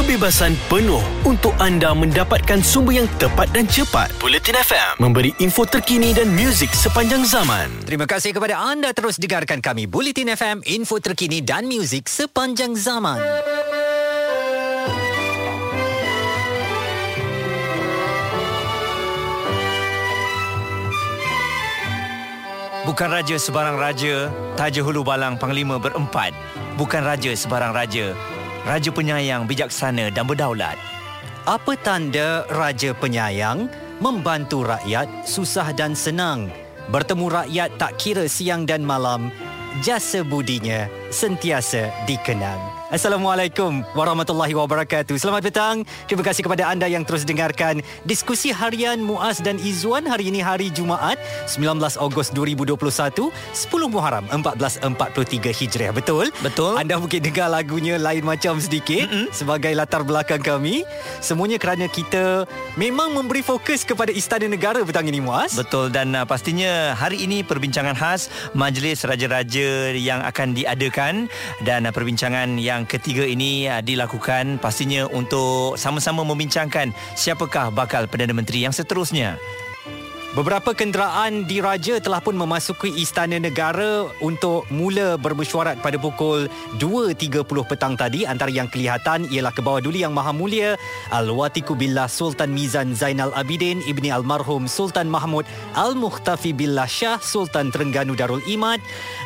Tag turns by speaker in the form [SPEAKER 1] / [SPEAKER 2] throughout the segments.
[SPEAKER 1] kebebasan penuh untuk anda mendapatkan sumber yang tepat dan cepat. Bulletin FM memberi info terkini dan muzik sepanjang zaman.
[SPEAKER 2] Terima kasih kepada anda terus dengarkan kami Bulletin FM, info terkini dan muzik sepanjang zaman. Bukan raja sebarang raja, Taja Hulu Balang Panglima berempat. Bukan raja sebarang raja, Raja penyayang, bijaksana dan berdaulat. Apa tanda raja penyayang? Membantu rakyat susah dan senang. Bertemu rakyat tak kira siang dan malam. Jasa budinya sentiasa dikenang. Assalamualaikum warahmatullahi wabarakatuh. Selamat petang. Terima kasih kepada anda yang terus dengarkan diskusi harian Muaz dan Izzuan hari ini hari Jumaat 19 Ogos 2021 10 Muharram 1443 Hijriah. Betul?
[SPEAKER 3] Betul.
[SPEAKER 2] Anda mungkin dengar lagunya lain macam sedikit Mm-mm. sebagai latar belakang kami. Semuanya kerana kita memang memberi fokus kepada Istana Negara petang ini Muaz.
[SPEAKER 3] Betul dan uh, pastinya hari ini perbincangan khas Majlis Raja-Raja yang akan diadakan dan uh, perbincangan yang yang ketiga ini uh, dilakukan pastinya untuk sama-sama membincangkan siapakah bakal Perdana Menteri yang seterusnya.
[SPEAKER 2] Beberapa kenderaan diraja telah pun memasuki Istana Negara untuk mula bermesyuarat pada pukul 2.30 petang tadi. Antara yang kelihatan ialah ke bawah duli yang maha mulia Al-Watiku Billah Sultan Mizan Zainal Abidin Ibni Almarhum Sultan Mahmud Al-Mukhtafi Billah Shah Sultan Terengganu Darul Imad.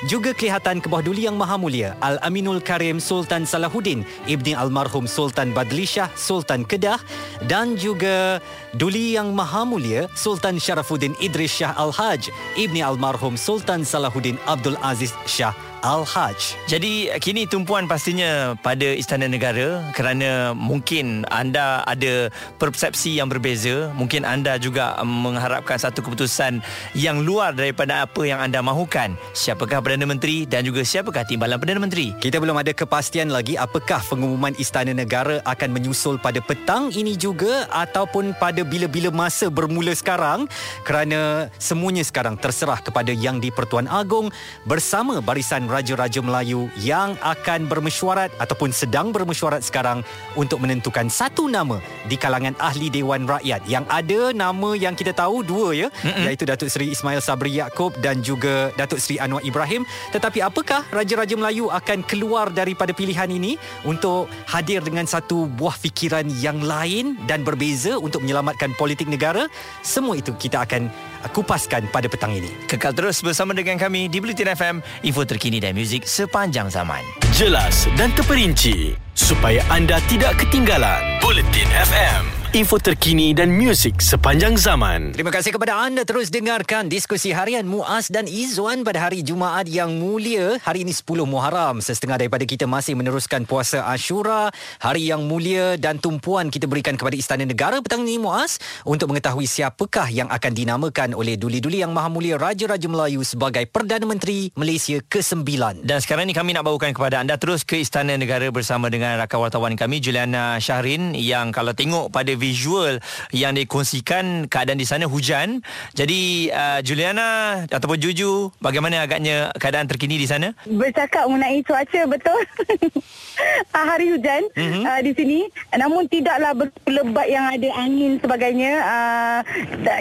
[SPEAKER 2] Juga kelihatan ke bawah duli yang maha mulia Al-Aminul Karim Sultan Salahuddin Ibni Almarhum Sultan Badli Shah Sultan Kedah. Dan juga duli yang maha mulia Sultan Syarafuddin Saifuddin Idris Shah Al-Haj, Ibni Almarhum Sultan Salahuddin Abdul Aziz Shah Al-Haj.
[SPEAKER 3] Jadi kini tumpuan pastinya pada Istana Negara kerana mungkin anda ada persepsi yang berbeza, mungkin anda juga mengharapkan satu keputusan yang luar daripada apa yang anda mahukan. Siapakah Perdana Menteri dan juga siapakah timbalan Perdana Menteri?
[SPEAKER 2] Kita belum ada kepastian lagi apakah pengumuman Istana Negara akan menyusul pada petang ini juga ataupun pada bila-bila masa bermula sekarang kerana semuanya sekarang terserah kepada Yang di-Pertuan Agong bersama barisan raja-raja Melayu yang akan bermesyuarat ataupun sedang bermesyuarat sekarang untuk menentukan satu nama di kalangan ahli Dewan Rakyat. Yang ada nama yang kita tahu dua ya Mm-mm. iaitu Datuk Seri Ismail Sabri Yaakob dan juga Datuk Seri Anwar Ibrahim. Tetapi apakah raja-raja Melayu akan keluar daripada pilihan ini untuk hadir dengan satu buah fikiran yang lain dan berbeza untuk menyelamatkan politik negara? Semua itu kita akan kupaskan pada petang ini
[SPEAKER 3] kekal terus bersama dengan kami di Bulletin FM info terkini dan muzik sepanjang zaman.
[SPEAKER 1] Jelas dan terperinci supaya anda tidak ketinggalan. Bulletin FM info terkini dan muzik sepanjang zaman.
[SPEAKER 2] Terima kasih kepada anda terus dengarkan diskusi harian Muaz dan Izwan pada hari Jumaat yang mulia. Hari ini 10 Muharram. Setengah daripada kita masih meneruskan puasa Ashura. Hari yang mulia dan tumpuan kita berikan kepada Istana Negara petang ini Muaz untuk mengetahui siapakah yang akan dinamakan oleh duli-duli yang maha mulia Raja-Raja Melayu sebagai Perdana Menteri Malaysia ke-9.
[SPEAKER 3] Dan sekarang ini kami nak bawakan kepada anda terus ke Istana Negara bersama dengan rakan wartawan kami Juliana Syahrin yang kalau tengok pada visual yang dikongsikan keadaan di sana hujan. Jadi uh, Juliana ataupun Juju, bagaimana agaknya keadaan terkini di sana?
[SPEAKER 4] Bercakap mengenai cuaca betul. hari hujan mm-hmm. uh, di sini namun tidaklah berlebat yang ada angin sebagainya uh,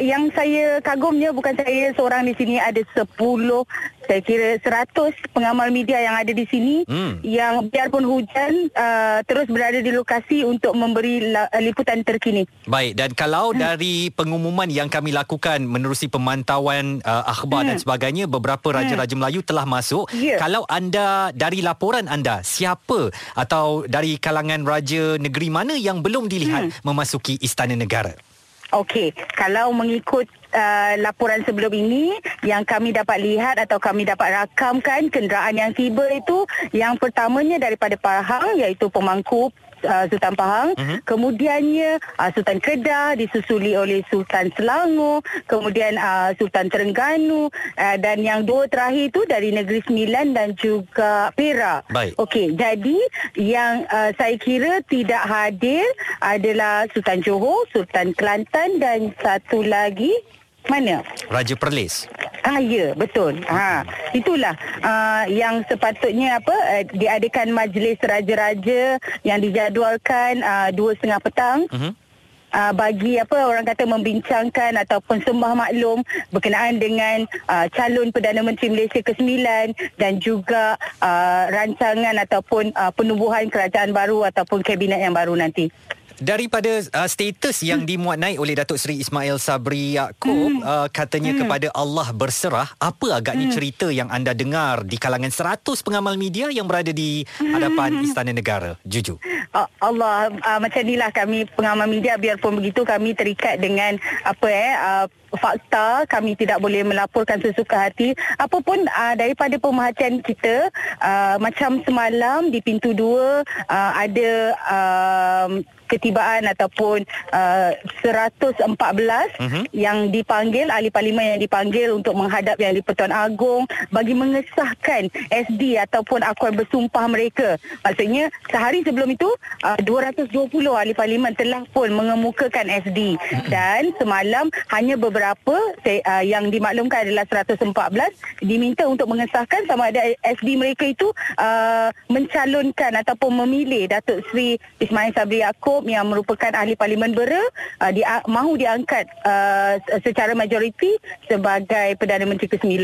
[SPEAKER 4] yang saya kagumnya bukan saya seorang di sini ada 10 saya kira 100 pengamal media yang ada di sini hmm. yang biarpun hujan uh, terus berada di lokasi untuk memberi la- liputan terkini.
[SPEAKER 2] Baik dan kalau hmm. dari pengumuman yang kami lakukan menerusi pemantauan uh, akhbar hmm. dan sebagainya beberapa raja-raja hmm. Melayu telah masuk. Yeah. Kalau anda dari laporan anda siapa atau dari kalangan raja negeri mana yang belum dilihat hmm. memasuki istana negara?
[SPEAKER 4] Okey, kalau mengikut uh, laporan sebelum ini yang kami dapat lihat atau kami dapat rakamkan kenderaan yang tiba itu yang pertamanya daripada Pahang iaitu pemangku uh, Sultan Pahang, uh-huh. kemudiannya uh, Sultan Kedah disusuli oleh Sultan Selangor, kemudian uh, Sultan Terengganu uh, dan yang dua terakhir itu dari Negeri Sembilan dan juga Perak.
[SPEAKER 2] Baik.
[SPEAKER 4] Okey, jadi yang uh, saya kira tidak hadir adalah Sultan Johor, Sultan Kelantan dan satu lagi mana?
[SPEAKER 2] Raja Perlis.
[SPEAKER 4] Ah ya betul. Ha itulah uh, yang sepatutnya apa uh, diadakan majlis raja-raja yang dijadualkan uh, dua setengah petang. Uh-huh. Uh, bagi apa orang kata membincangkan ataupun sembah maklum berkenaan dengan uh, calon Perdana Menteri Malaysia ke-9 dan juga uh, rancangan ataupun uh, penubuhan kerajaan baru ataupun kabinet yang baru nanti
[SPEAKER 2] daripada uh, status yang hmm. dimuat naik oleh Datuk Seri Ismail Sabri Yaakob hmm. uh, katanya hmm. kepada Allah berserah apa agaknya hmm. cerita yang anda dengar di kalangan 100 pengamal media yang berada di hadapan hmm. Istana Negara Juju
[SPEAKER 4] uh, Allah uh, macam inilah kami pengamal media biarpun begitu kami terikat dengan apa eh uh, fakta kami tidak boleh melaporkan sesuka hati apapun uh, daripada pemerhatian kita uh, macam semalam di pintu 2 uh, ada uh, ketibaan ataupun uh, 114 uh-huh. yang dipanggil ahli parlimen yang dipanggil untuk menghadap yang di-Pertuan Agong bagi mengesahkan SD ataupun akuan bersumpah mereka. Maksudnya sehari sebelum itu uh, 220 ahli parlimen telah pun mengemukakan SD uh-huh. dan semalam hanya beberapa uh, yang dimaklumkan adalah 114 diminta untuk mengesahkan sama ada SD mereka itu uh, mencalonkan ataupun memilih Datuk Seri Ismail Sabri Yaakob yang merupakan ahli parlimen Bera uh, dia mahu diangkat uh, secara majoriti sebagai Perdana Menteri ke-9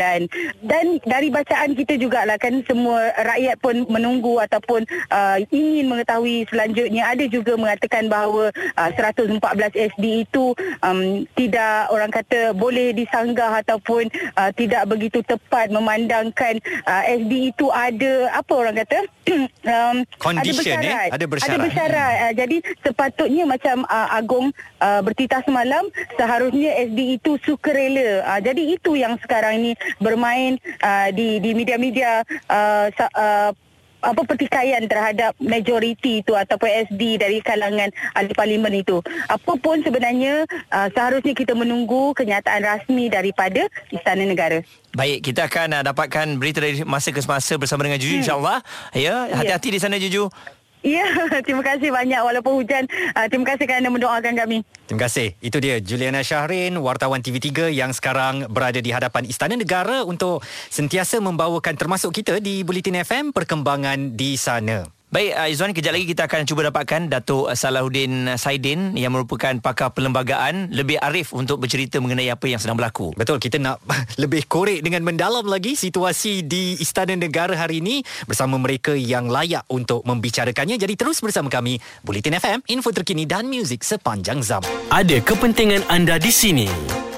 [SPEAKER 4] dan dari bacaan kita jugalah kan semua rakyat pun menunggu ataupun uh, ingin mengetahui selanjutnya. Ada juga mengatakan bahawa uh, 114 SD itu um, tidak orang kata boleh disanggah ataupun uh, tidak begitu tepat memandangkan uh, SD itu ada apa orang kata
[SPEAKER 2] um, condition ada eh ada bersyarat,
[SPEAKER 4] ada bersyarat. Uh, jadi sepatutnya macam uh, Agong uh, bertitah semalam seharusnya SD itu sukarela. Uh, jadi itu yang sekarang ini bermain uh, di di media-media uh, uh, apa pertikaian terhadap majoriti itu ataupun SD dari kalangan ahli parlimen itu. Apapun sebenarnya uh, seharusnya kita menunggu kenyataan rasmi daripada Istana Negara.
[SPEAKER 3] Baik, kita akan uh, dapatkan berita dari masa ke semasa bersama dengan Juju hmm. insya-Allah. Ya, hati-hati ya. di sana Juju.
[SPEAKER 4] Ya, terima kasih banyak walaupun hujan. Uh, terima kasih kerana mendoakan kami.
[SPEAKER 2] Terima kasih. Itu dia Juliana Syahrin, wartawan TV3 yang sekarang berada di hadapan Istana Negara untuk sentiasa membawakan termasuk kita di Bulletin FM perkembangan di sana.
[SPEAKER 3] Baik uh, Izzuan kejap lagi kita akan cuba dapatkan Datuk Salahuddin Saidin yang merupakan pakar perlembagaan lebih arif untuk bercerita mengenai apa yang sedang berlaku.
[SPEAKER 2] Betul kita nak lebih korek dengan mendalam lagi situasi di Istana Negara hari ini bersama mereka yang layak untuk membicarakannya. Jadi terus bersama kami Bulletin FM info terkini dan muzik sepanjang zaman.
[SPEAKER 1] Ada kepentingan anda di sini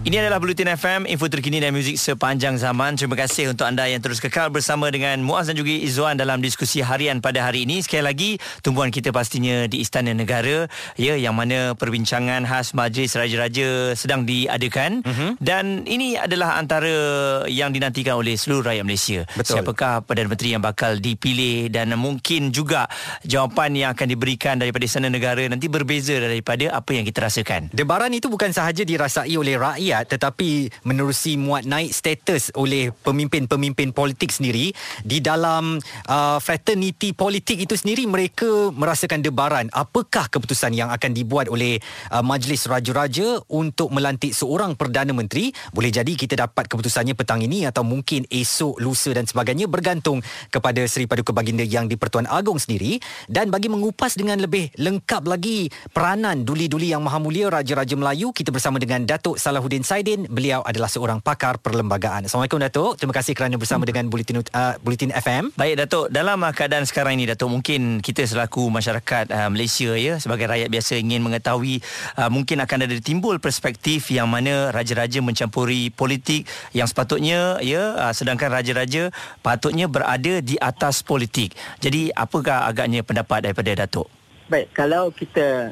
[SPEAKER 3] Ini adalah Bulletin FM, info terkini dan muzik sepanjang zaman. Terima kasih untuk anda yang terus kekal bersama dengan Muaz dan juga Izzuan dalam diskusi harian pada hari ini. Sekali lagi, tumpuan kita pastinya di Istana Negara, ya, yang mana perbincangan khas Majlis Raja-Raja sedang diadakan. Uh-huh. Dan ini adalah antara yang dinantikan oleh seluruh rakyat Malaysia. Betul. Siapakah Perdana Menteri yang bakal dipilih dan mungkin juga jawapan yang akan diberikan daripada Istana Negara nanti berbeza daripada apa yang kita rasakan.
[SPEAKER 2] Debaran itu bukan sahaja dirasai oleh rakyat rakyat tetapi menerusi muat naik status oleh pemimpin-pemimpin politik sendiri di dalam uh, fraternity politik itu sendiri mereka merasakan debaran apakah keputusan yang akan dibuat oleh uh, majlis raja-raja untuk melantik seorang perdana menteri. Boleh jadi kita dapat keputusannya petang ini atau mungkin esok lusa dan sebagainya bergantung kepada Seri Paduka Baginda yang di Pertuan Agong sendiri. Dan bagi mengupas dengan lebih lengkap lagi peranan duli-duli yang maha mulia raja-raja Melayu kita bersama dengan Datuk Salahuddin Nurdin Saidin. Beliau adalah seorang pakar perlembagaan. Assalamualaikum Datuk. Terima kasih kerana bersama dengan Bulletin uh, Bulletin FM.
[SPEAKER 3] Baik Datuk, dalam uh, keadaan sekarang ini Datuk, mungkin kita selaku masyarakat uh, Malaysia ya sebagai rakyat biasa ingin mengetahui uh, mungkin akan ada timbul perspektif yang mana raja-raja mencampuri politik yang sepatutnya ya uh, sedangkan raja-raja patutnya berada di atas politik. Jadi apakah agaknya pendapat daripada Datuk?
[SPEAKER 5] Baik, kalau kita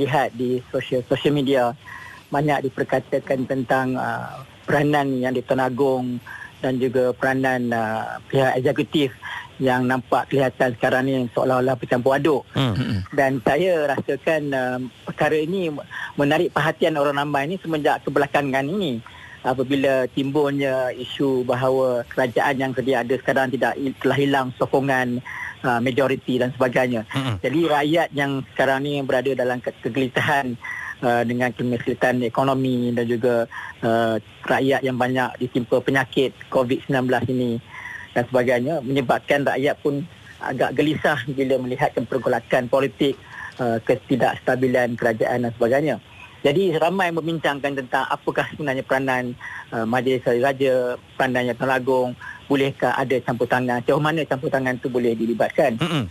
[SPEAKER 5] lihat di sosial sosial media banyak diperkatakan tentang uh, peranan yang di Tuan Agong dan juga peranan uh, pihak eksekutif yang nampak kelihatan sekarang ni seolah-olah bercampur aduk. Hmm. hmm. Dan saya rasakan uh, perkara ini menarik perhatian orang ramai ini semenjak kebelakangan ini. apabila timbulnya isu bahawa kerajaan yang sedia ada sekarang tidak telah hilang sokongan uh, majoriti dan sebagainya.
[SPEAKER 2] Mm-mm.
[SPEAKER 5] Jadi rakyat yang sekarang ni berada dalam ke- kegelisahan uh, dengan kesulitan ekonomi dan juga uh, rakyat yang banyak ditimpa penyakit COVID-19 ini dan sebagainya menyebabkan rakyat pun agak gelisah bila melihatkan pergolakan politik uh, ketidakstabilan kerajaan dan sebagainya. Jadi ramai membincangkan tentang apakah sebenarnya peranan uh, Majlis Raja, peranan Yang Tuan Agong, bolehkah ada campur tangan, sejauh mana campur tangan itu boleh dilibatkan.
[SPEAKER 2] Mm-mm.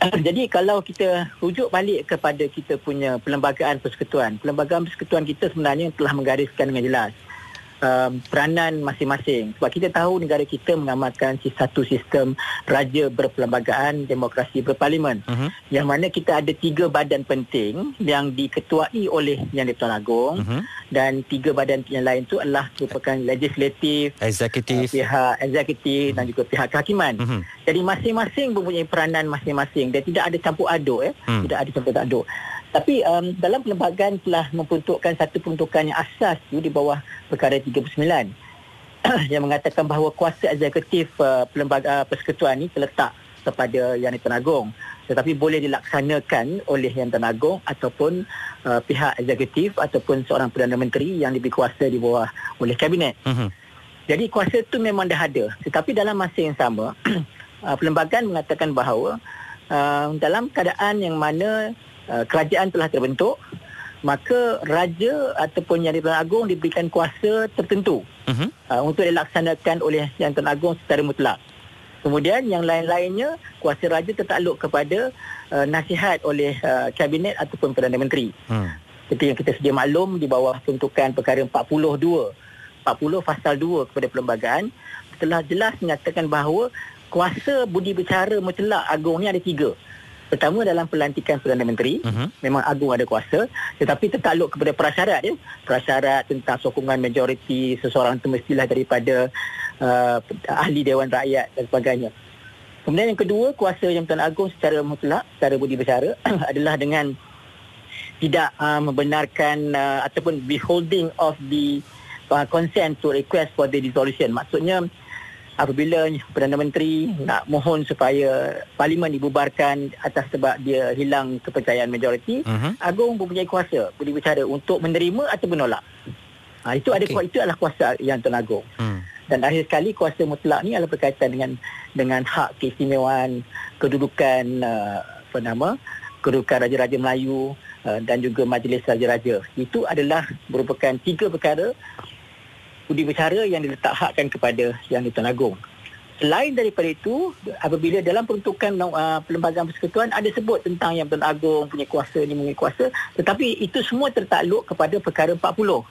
[SPEAKER 5] Jadi kalau kita rujuk balik kepada kita punya perlembagaan persekutuan, perlembagaan persekutuan kita sebenarnya telah menggariskan dengan jelas um, peranan masing-masing. Sebab kita tahu negara kita mengamalkan satu sistem raja berperlembagaan, demokrasi berparlimen.
[SPEAKER 2] Mhm.
[SPEAKER 5] Yang mana kita ada tiga badan penting yang diketuai oleh Yang di-Pertuan Agong
[SPEAKER 2] Mhm.
[SPEAKER 5] dan tiga badan yang lain itu adalah merupakan legislatif, uh,
[SPEAKER 2] Eksekutif.
[SPEAKER 5] pihak eksekutif dan juga pihak kehakiman.
[SPEAKER 2] Mhm.
[SPEAKER 5] Jadi masing-masing mempunyai peranan masing-masing dan tidak ada campur aduk ya.
[SPEAKER 2] Hmm.
[SPEAKER 5] Tidak ada campur aduk. Tapi um, dalam perlembagaan telah memperuntukkan satu peruntukan yang asas tu di bawah perkara 39 yang mengatakan bahawa kuasa eksekutif uh, perlembagaan uh, persekutuan ini terletak kepada Yang di-Pertuan Agong tetapi boleh dilaksanakan oleh Yang di-Pertuan Agong ataupun uh, pihak eksekutif ataupun seorang Perdana Menteri yang diberi kuasa di bawah oleh kabinet.
[SPEAKER 2] Mhm.
[SPEAKER 5] Jadi kuasa itu memang dah ada. Tetapi dalam masa yang sama, uh, perlembagaan mengatakan bahawa uh, dalam keadaan yang mana uh, kerajaan telah terbentuk, maka raja ataupun yang di-Pertuan Agong diberikan kuasa tertentu
[SPEAKER 2] Mhm.
[SPEAKER 5] uh, untuk dilaksanakan oleh Yang Tuan Agong secara mutlak. Kemudian yang lain-lainnya kuasa raja tertakluk kepada uh, nasihat oleh uh, kabinet ataupun Perdana Menteri.
[SPEAKER 2] Hmm.
[SPEAKER 5] Seperti yang kita sedia maklum di bawah peruntukan perkara 42 40 pasal 2 kepada perlembagaan telah jelas menyatakan bahawa kuasa budi bicara mutlak agung ni ada tiga. Pertama dalam pelantikan Perdana Menteri,
[SPEAKER 2] Mhm.
[SPEAKER 5] memang agung ada kuasa tetapi tertakluk kepada prasyarat ya. Prasyarat tentang sokongan majoriti seseorang itu mestilah daripada uh, ahli Dewan Rakyat dan sebagainya. Kemudian yang kedua, kuasa Yang Tuan Agong secara mutlak, secara budi bicara adalah dengan tidak uh, membenarkan uh, ataupun withholding of the uh, consent to request for the dissolution. Maksudnya apabila Perdana Menteri nak mohon supaya parlimen dibubarkan atas sebab dia hilang kepercayaan majoriti,
[SPEAKER 2] Mhm.
[SPEAKER 5] Agong mempunyai kuasa budi bicara untuk menerima atau menolak. Ha, itu ada
[SPEAKER 2] Okey.
[SPEAKER 5] kuasa itu adalah kuasa yang Tuan Agong.
[SPEAKER 2] Hmm.
[SPEAKER 5] Dan akhir sekali kuasa mutlak ni adalah berkaitan dengan dengan hak keistimewaan, kedudukan uh, apa nama, kedudukan Raja-Raja Melayu uh, dan juga Majlis Raja-Raja. Itu adalah merupakan tiga perkara budi bicara yang diletakkan kepada Yang di-Tuan Agong. Selain daripada itu, apabila dalam peruntukan uh, perlembagaan persekutuan ada sebut tentang Yang Tuan Agong punya kuasa ni punya kuasa, tetapi itu semua tertakluk kepada perkara 40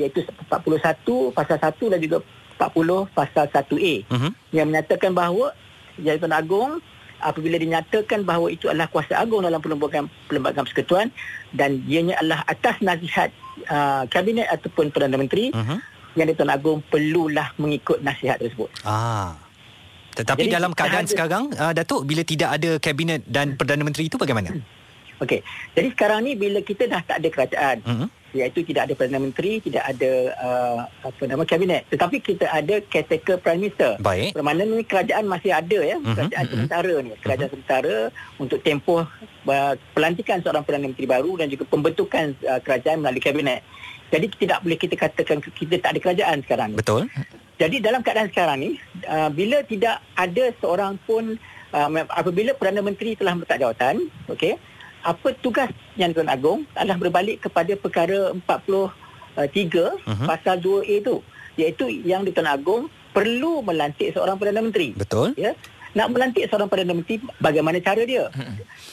[SPEAKER 5] iaitu 41 pasal 1 dan juga 40 pasal 1A
[SPEAKER 2] Mhm.
[SPEAKER 5] yang menyatakan bahawa Yang Tuan Agong apabila dinyatakan bahawa itu adalah kuasa agung dalam perlembagaan perlembagaan persekutuan dan ianya adalah atas nasihat uh, kabinet ataupun Perdana Menteri
[SPEAKER 2] Mhm.
[SPEAKER 5] Yang Tuan Agong perlulah mengikut nasihat tersebut.
[SPEAKER 2] Ah. Tetapi
[SPEAKER 5] Jadi,
[SPEAKER 2] dalam keadaan
[SPEAKER 5] ada-
[SPEAKER 2] sekarang uh, Datuk bila tidak ada kabinet dan perdana menteri itu bagaimana?
[SPEAKER 5] Okey. Jadi sekarang ni bila kita dah tak ada kerajaan
[SPEAKER 2] Mhm.
[SPEAKER 5] iaitu tidak ada Perdana Menteri, tidak ada uh, apa nama kabinet tetapi kita ada caretaker prime minister.
[SPEAKER 2] Baik.
[SPEAKER 5] Bermakna ni kerajaan masih ada ya,
[SPEAKER 2] Mhm,
[SPEAKER 5] kerajaan
[SPEAKER 2] mhm.
[SPEAKER 5] sementara ni, kerajaan sementara untuk tempoh uh, pelantikan seorang Perdana Menteri baru dan juga pembentukan uh, kerajaan melalui kabinet. Jadi tidak boleh kita katakan kita tak ada kerajaan sekarang.
[SPEAKER 2] Betul.
[SPEAKER 5] Jadi dalam keadaan sekarang ni, uh, bila tidak ada seorang pun uh, apabila Perdana Menteri telah meletak jawatan, okey, apa tugas yang Tuan Agong adalah berbalik kepada perkara 43
[SPEAKER 2] Mhm.
[SPEAKER 5] pasal 2A itu, iaitu yang di Tuan Agong perlu melantik seorang Perdana Menteri.
[SPEAKER 2] Betul.
[SPEAKER 5] Ya. Nak melantik seorang Perdana Menteri bagaimana cara dia?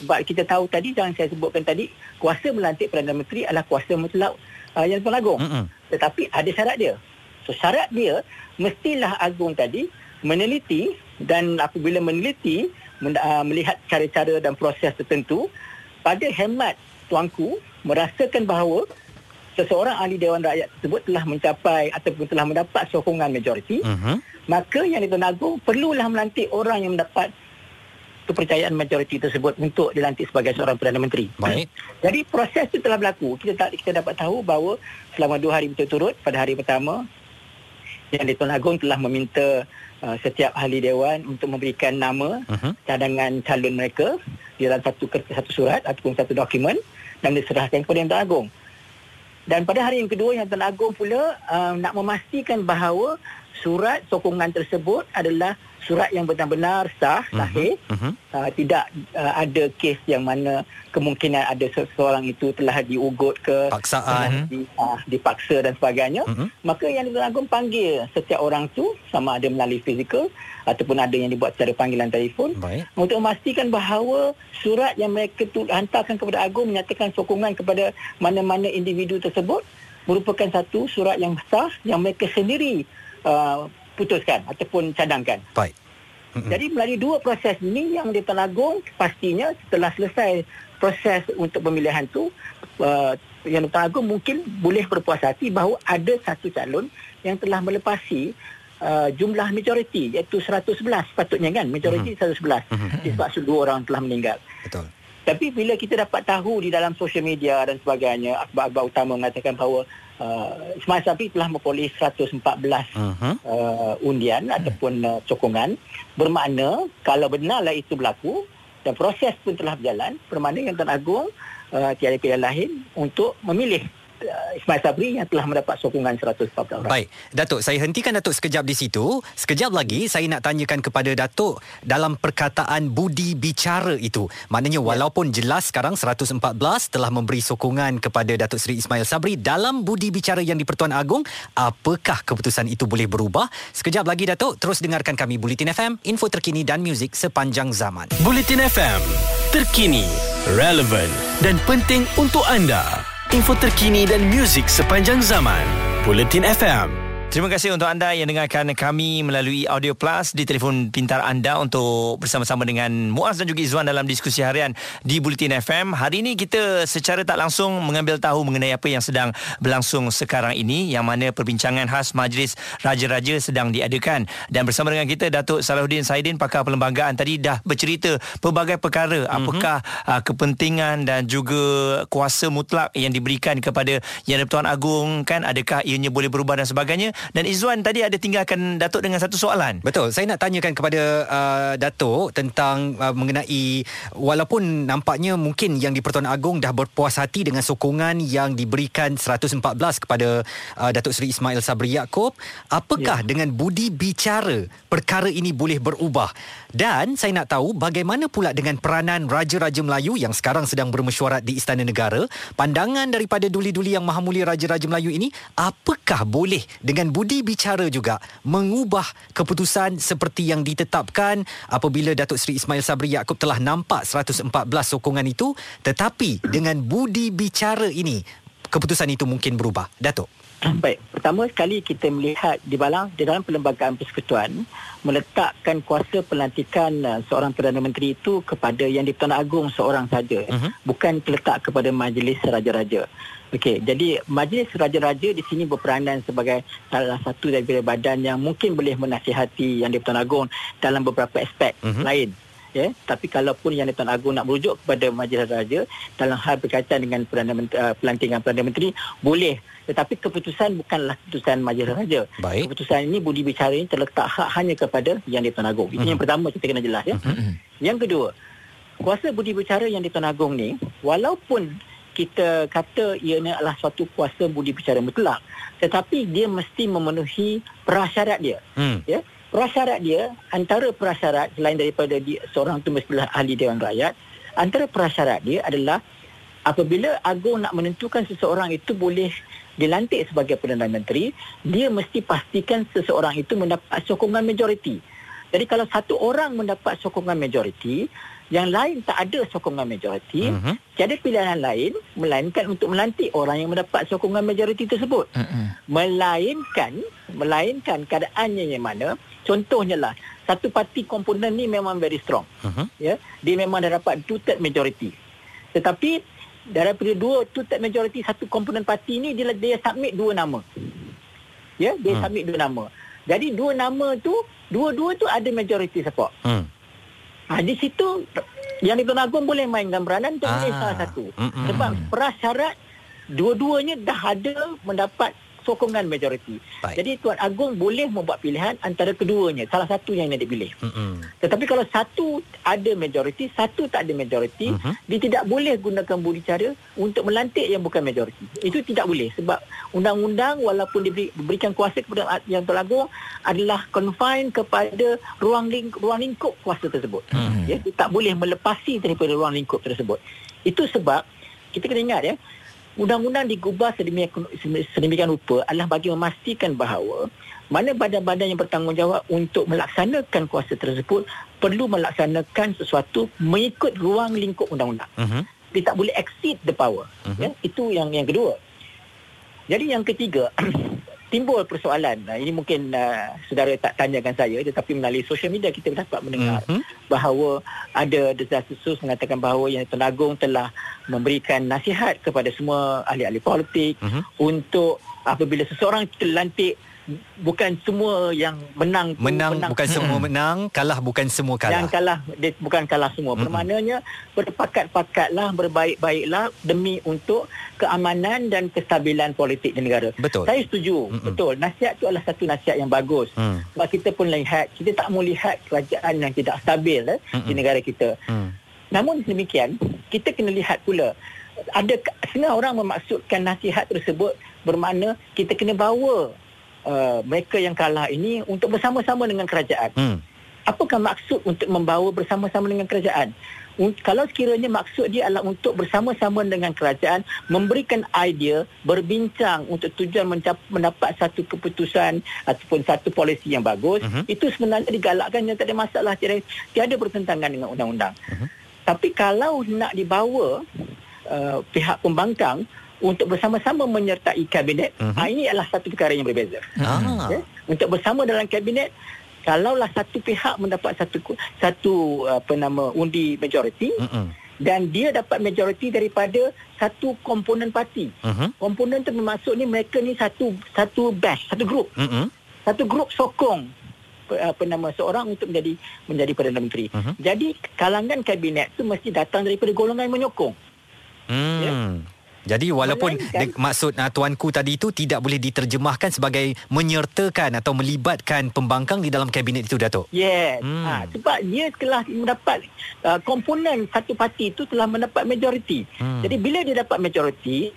[SPEAKER 5] Sebab kita tahu tadi yang saya sebutkan tadi, kuasa melantik Perdana Menteri adalah kuasa mutlak uh, yang Tuan Agong.
[SPEAKER 2] Mhm.
[SPEAKER 5] Tetapi ada syarat dia. So syarat dia mestilah agung tadi meneliti dan apabila meneliti men- uh, melihat cara-cara dan proses tertentu pada hemat tuanku merasakan bahawa seseorang ahli Dewan Rakyat tersebut telah mencapai ataupun telah mendapat sokongan majoriti
[SPEAKER 2] Mhm.
[SPEAKER 5] maka yang di Tuan Agong perlulah melantik orang yang mendapat kepercayaan majoriti tersebut untuk dilantik sebagai seorang Perdana Menteri.
[SPEAKER 2] Baik.
[SPEAKER 5] Jadi proses itu telah berlaku. Kita tak kita dapat tahu bahawa selama dua hari berturut-turut pada hari pertama Yang di-Tuan Agong telah meminta uh, setiap ahli dewan untuk memberikan nama
[SPEAKER 2] Mhm.
[SPEAKER 5] cadangan calon mereka di dalam satu satu surat ataupun satu dokumen dan diserahkan kepada Yang Agong. Dan pada hari yang kedua Yang Tuan Agong pula uh, nak memastikan bahawa surat sokongan tersebut adalah surat yang benar-benar sah, sahih,
[SPEAKER 2] Mhm.
[SPEAKER 5] uh, tidak uh, ada kes yang mana kemungkinan ada seseorang itu telah diugut ke
[SPEAKER 2] Paksaan.
[SPEAKER 5] di, uh, dipaksa dan sebagainya
[SPEAKER 2] Mhm.
[SPEAKER 5] maka yang Agong panggil setiap orang tu sama ada melalui fizikal ataupun ada yang dibuat secara panggilan telefon
[SPEAKER 2] Baik.
[SPEAKER 5] untuk memastikan bahawa surat yang mereka tu hantarkan kepada Agong menyatakan sokongan kepada mana-mana individu tersebut merupakan satu surat yang sah yang mereka sendiri uh, putuskan ataupun cadangkan.
[SPEAKER 2] Baik.
[SPEAKER 5] Jadi melalui dua proses ini yang di Tuan Agong pastinya setelah selesai proses untuk pemilihan tu uh, yang di Tuan Agong mungkin boleh berpuas hati bahawa ada satu calon yang telah melepasi uh, jumlah majoriti iaitu 111 sepatutnya kan majoriti
[SPEAKER 2] Mhm.
[SPEAKER 5] 111 disebab dua orang telah meninggal.
[SPEAKER 2] Betul.
[SPEAKER 5] Tapi bila kita dapat tahu di dalam sosial media dan sebagainya akhbar-akhbar utama mengatakan bahawa uh, Ismail Sabri telah memperoleh 114
[SPEAKER 2] Mhm.
[SPEAKER 5] uh, undian ataupun uh, sokongan bermakna kalau benarlah itu berlaku dan proses pun telah berjalan bermakna yang Tuan Agong uh, tiada pilihan lain untuk memilih Ismail Sabri yang telah mendapat sokongan 114 orang.
[SPEAKER 2] Baik, Datuk, saya hentikan Datuk sekejap di situ. Sekejap lagi saya nak tanyakan kepada Datuk dalam perkataan budi bicara itu. Maknanya walaupun jelas sekarang 114 telah memberi sokongan kepada Datuk Seri Ismail Sabri dalam budi bicara yang di-Pertuan Agong, apakah keputusan itu boleh berubah? Sekejap lagi Datuk, terus dengarkan kami Bulletin FM, info terkini dan muzik sepanjang zaman.
[SPEAKER 1] Bulletin FM, terkini, relevan dan penting untuk anda. Info terkini dan muzik sepanjang zaman. Bulletin FM.
[SPEAKER 3] Terima kasih untuk anda yang dengarkan kami melalui Audio Plus di telefon pintar anda untuk bersama-sama dengan Muaz dan juga Izwan dalam diskusi harian di Bulletin FM. Hari ini kita secara tak langsung mengambil tahu mengenai apa yang sedang berlangsung sekarang ini yang mana perbincangan khas Majlis Raja-Raja sedang diadakan. Dan bersama dengan kita Datuk Salahuddin Saidin pakar perlembagaan tadi dah bercerita pelbagai perkara apakah mm-hmm. uh, kepentingan dan juga kuasa mutlak yang diberikan kepada Yang di-Pertuan Agong kan adakah ianya boleh berubah dan sebagainya dan Izzuan tadi ada tinggalkan Datuk dengan satu soalan.
[SPEAKER 2] Betul. Saya nak tanyakan kepada uh, Datuk tentang uh, mengenai walaupun nampaknya mungkin yang di Pertuan Agong dah berpuas hati dengan sokongan yang diberikan 114 kepada uh, Datuk Seri Ismail Sabri Yaakob, apakah ya. dengan budi bicara perkara ini boleh berubah? Dan saya nak tahu bagaimana pula dengan peranan Raja-Raja Melayu yang sekarang sedang bermesyuarat di Istana Negara, pandangan daripada duli-duli yang maha mulia Raja-Raja Melayu ini, apakah boleh dengan budi bicara juga mengubah keputusan seperti yang ditetapkan apabila Datuk Seri Ismail Sabri Yaakob telah nampak 114 sokongan itu. Tetapi dengan budi bicara ini keputusan itu mungkin berubah. Datuk.
[SPEAKER 5] Baik, pertama sekali kita melihat di dalam di dalam perlembagaan persekutuan meletakkan kuasa pelantikan uh, seorang Perdana Menteri itu kepada yang di-Pertuan Agong seorang saja, uh-huh. bukan terletak kepada Majlis Raja-Raja. Okey, jadi Majlis Raja-Raja di sini berperanan sebagai salah satu daripada badan yang mungkin boleh menasihati yang di-Pertuan Agong dalam beberapa aspek uh-huh. lain ya tapi kalaupun yang Tuan Agong nak merujuk kepada Majlis Raja dalam hal berkaitan dengan Perdana Menteri, uh, pelantikan Perdana Menteri boleh tetapi keputusan bukanlah keputusan Majlis Raja
[SPEAKER 2] Baik.
[SPEAKER 5] keputusan ini budi bicara ini terletak hak hanya kepada yang di Tuan Agong itu
[SPEAKER 2] Mhm.
[SPEAKER 5] yang pertama kita kena jelas ya yang kedua kuasa budi bicara yang di Tuan Agong ni walaupun kita kata ianya adalah suatu kuasa budi bicara mutlak. Tetapi dia mesti memenuhi prasyarat dia.
[SPEAKER 2] Hmm.
[SPEAKER 5] ya prasyarat dia antara prasyarat selain daripada dia, seorang tu mestilah ahli Dewan Rakyat antara prasyarat dia adalah apabila Agong nak menentukan seseorang itu boleh dilantik sebagai Perdana Menteri dia mesti pastikan seseorang itu mendapat sokongan majoriti. Jadi kalau satu orang mendapat sokongan majoriti yang lain tak ada sokongan majoriti
[SPEAKER 2] Mhm.
[SPEAKER 5] tiada pilihan lain melainkan untuk melantik orang yang mendapat sokongan majoriti tersebut melainkan melainkan keadaannya yang mana contohnya lah satu parti komponen ni memang very strong
[SPEAKER 2] Mhm.
[SPEAKER 5] ya dia memang dah dapat two third majority tetapi daripada dua two third majority satu komponen parti ni dia dia submit dua nama ya dia
[SPEAKER 2] Hmm.
[SPEAKER 5] submit dua nama jadi dua nama tu dua-dua tu ada majority support
[SPEAKER 2] Hmm.
[SPEAKER 5] Ha, di situ yang di Tuan Agong boleh mainkan peranan untuk
[SPEAKER 2] Ah.
[SPEAKER 5] salah satu.
[SPEAKER 2] Mm-mm.
[SPEAKER 5] Sebab prasyarat dua-duanya dah ada mendapat sokongan majoriti.
[SPEAKER 2] Baik.
[SPEAKER 5] Jadi Tuan Agong boleh membuat pilihan antara keduanya, salah satu yang nak dipilih.
[SPEAKER 2] Mm-mm.
[SPEAKER 5] Tetapi kalau satu ada majoriti, satu tak ada majoriti,
[SPEAKER 2] Mhm.
[SPEAKER 5] dia tidak boleh gunakan budi cara untuk melantik yang bukan majoriti. Itu tidak boleh sebab undang-undang walaupun diberi, diberikan kuasa kepada yang Tuan Agong adalah confine kepada ruang ling, ruang lingkup kuasa tersebut.
[SPEAKER 2] Mhm.
[SPEAKER 5] Ya, dia tak boleh melepasi daripada ruang lingkup tersebut. Itu sebab kita kena ingat ya, undang-undang digubah sedemikian, sedemikian rupa adalah bagi memastikan bahawa mana badan-badan yang bertanggungjawab untuk melaksanakan kuasa tersebut perlu melaksanakan sesuatu mengikut ruang lingkup undang-undang.
[SPEAKER 2] Mhm.
[SPEAKER 5] Dia tak boleh exceed the power.
[SPEAKER 2] Mhm.
[SPEAKER 5] Ya, itu yang yang kedua. Jadi yang ketiga, timbul persoalan. Nah, ini mungkin uh, saudara tak tanyakan saya tetapi melalui sosial media kita dapat mendengar
[SPEAKER 2] Mhm.
[SPEAKER 5] bahawa ada desas-desus mengatakan bahawa yang Tuan Agong telah memberikan nasihat kepada semua ahli-ahli politik
[SPEAKER 2] Mhm.
[SPEAKER 5] untuk apabila seseorang terlantik bukan semua yang menang tu
[SPEAKER 2] Menang, bukan semua menang, kalah bukan semua
[SPEAKER 5] yang
[SPEAKER 2] kalah.
[SPEAKER 5] kalah dia bukan kalah semua.
[SPEAKER 2] Mm-mm.
[SPEAKER 5] Bermaknanya berpakat-pakatlah, berbaik-baiklah demi untuk keamanan dan kestabilan politik di negara.
[SPEAKER 2] Betul.
[SPEAKER 5] Saya setuju.
[SPEAKER 2] Mm-mm.
[SPEAKER 5] Betul. Nasihat itu adalah satu nasihat yang bagus.
[SPEAKER 2] Hmm.
[SPEAKER 5] Sebab kita pun lihat, kita tak mau lihat kerajaan yang tidak stabil eh, di
[SPEAKER 2] Mm-mm.
[SPEAKER 5] negara kita.
[SPEAKER 2] Hmm.
[SPEAKER 5] Namun demikian, kita kena lihat pula ada setengah orang memaksudkan nasihat tersebut bermakna kita kena bawa uh, mereka yang kalah ini untuk bersama-sama dengan kerajaan.
[SPEAKER 2] Hmm.
[SPEAKER 5] Apakah maksud untuk membawa bersama-sama dengan kerajaan? Kalau sekiranya maksud dia adalah untuk bersama-sama dengan kerajaan memberikan idea, berbincang untuk tujuan mencap- mendapat satu keputusan ataupun satu polisi yang bagus,
[SPEAKER 2] Mhm.
[SPEAKER 5] itu sebenarnya digalakkan yang tak ada masalah, tiada, tiada bertentangan dengan undang-undang.
[SPEAKER 2] Mhm.
[SPEAKER 5] Tapi kalau nak dibawa uh, pihak pembangkang untuk bersama-sama menyertai kabinet,
[SPEAKER 2] Mhm.
[SPEAKER 5] ah, ini adalah satu perkara yang berbeza.
[SPEAKER 2] Ah.
[SPEAKER 5] Ya, untuk bersama dalam kabinet kalaulah satu pihak mendapat satu satu apa nama undi majoriti
[SPEAKER 2] Mm-mm.
[SPEAKER 5] dan dia dapat majoriti daripada satu komponen parti.
[SPEAKER 2] Mhm.
[SPEAKER 5] Komponen tu bermaksud ni mereka ni satu satu batch, satu grup.
[SPEAKER 2] Mm-mm.
[SPEAKER 5] Satu grup sokong apa- nama seorang untuk menjadi menjadi Perdana Menteri.
[SPEAKER 2] Mhm.
[SPEAKER 5] Jadi kalangan kabinet tu mesti datang daripada golongan menyokong.
[SPEAKER 2] Hmm.
[SPEAKER 5] Ya.
[SPEAKER 2] Jadi walaupun
[SPEAKER 5] Melainkan-
[SPEAKER 2] de, maksud uh, tuanku tadi itu tidak boleh diterjemahkan sebagai menyertakan atau melibatkan pembangkang di dalam kabinet itu Datuk.
[SPEAKER 5] Yes.
[SPEAKER 2] Hmm.
[SPEAKER 5] Hmm. Ha, sebab dia telah mendapat uh, komponen satu parti itu telah mendapat majoriti.
[SPEAKER 2] Hmm.
[SPEAKER 5] Jadi bila dia dapat majoriti,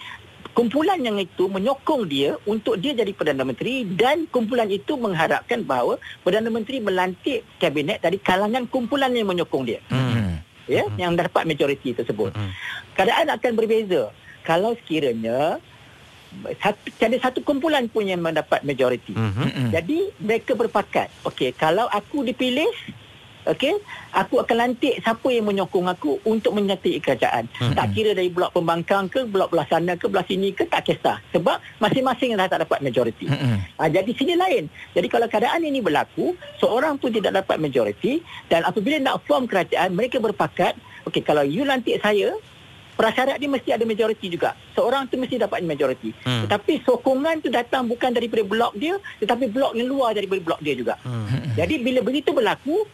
[SPEAKER 5] kumpulan yang itu menyokong dia untuk dia jadi Perdana Menteri dan kumpulan itu mengharapkan bahawa Perdana Menteri melantik kabinet dari kalangan kumpulan yang menyokong dia.
[SPEAKER 2] Hmm.
[SPEAKER 5] Ya, yang dapat majoriti tersebut.
[SPEAKER 2] Hmm.
[SPEAKER 5] Keadaan akan berbeza kalau sekiranya satu, ada satu kumpulan pun yang mendapat majoriti.
[SPEAKER 2] Mhm.
[SPEAKER 5] Jadi mereka berpakat, okey, kalau aku dipilih, okey, aku akan lantik siapa yang menyokong aku untuk menyertai kerajaan.
[SPEAKER 2] Mhm.
[SPEAKER 5] Tak kira dari blok pembangkang ke, blok belah sana ke, belah sini ke, tak kisah. Sebab masing-masing dah tak dapat majoriti. Ha, jadi sini lain. Jadi kalau keadaan ini berlaku, seorang pun tidak dapat majoriti dan apabila nak form kerajaan, mereka berpakat, okey, kalau you lantik saya, prasyarat dia mesti ada majoriti juga. Seorang tu mesti dapat majoriti.
[SPEAKER 2] Hmm.
[SPEAKER 5] Tetapi sokongan tu datang bukan daripada blok dia, tetapi blok yang luar daripada blok dia juga.
[SPEAKER 2] Hmm.
[SPEAKER 5] Jadi bila begitu berlaku,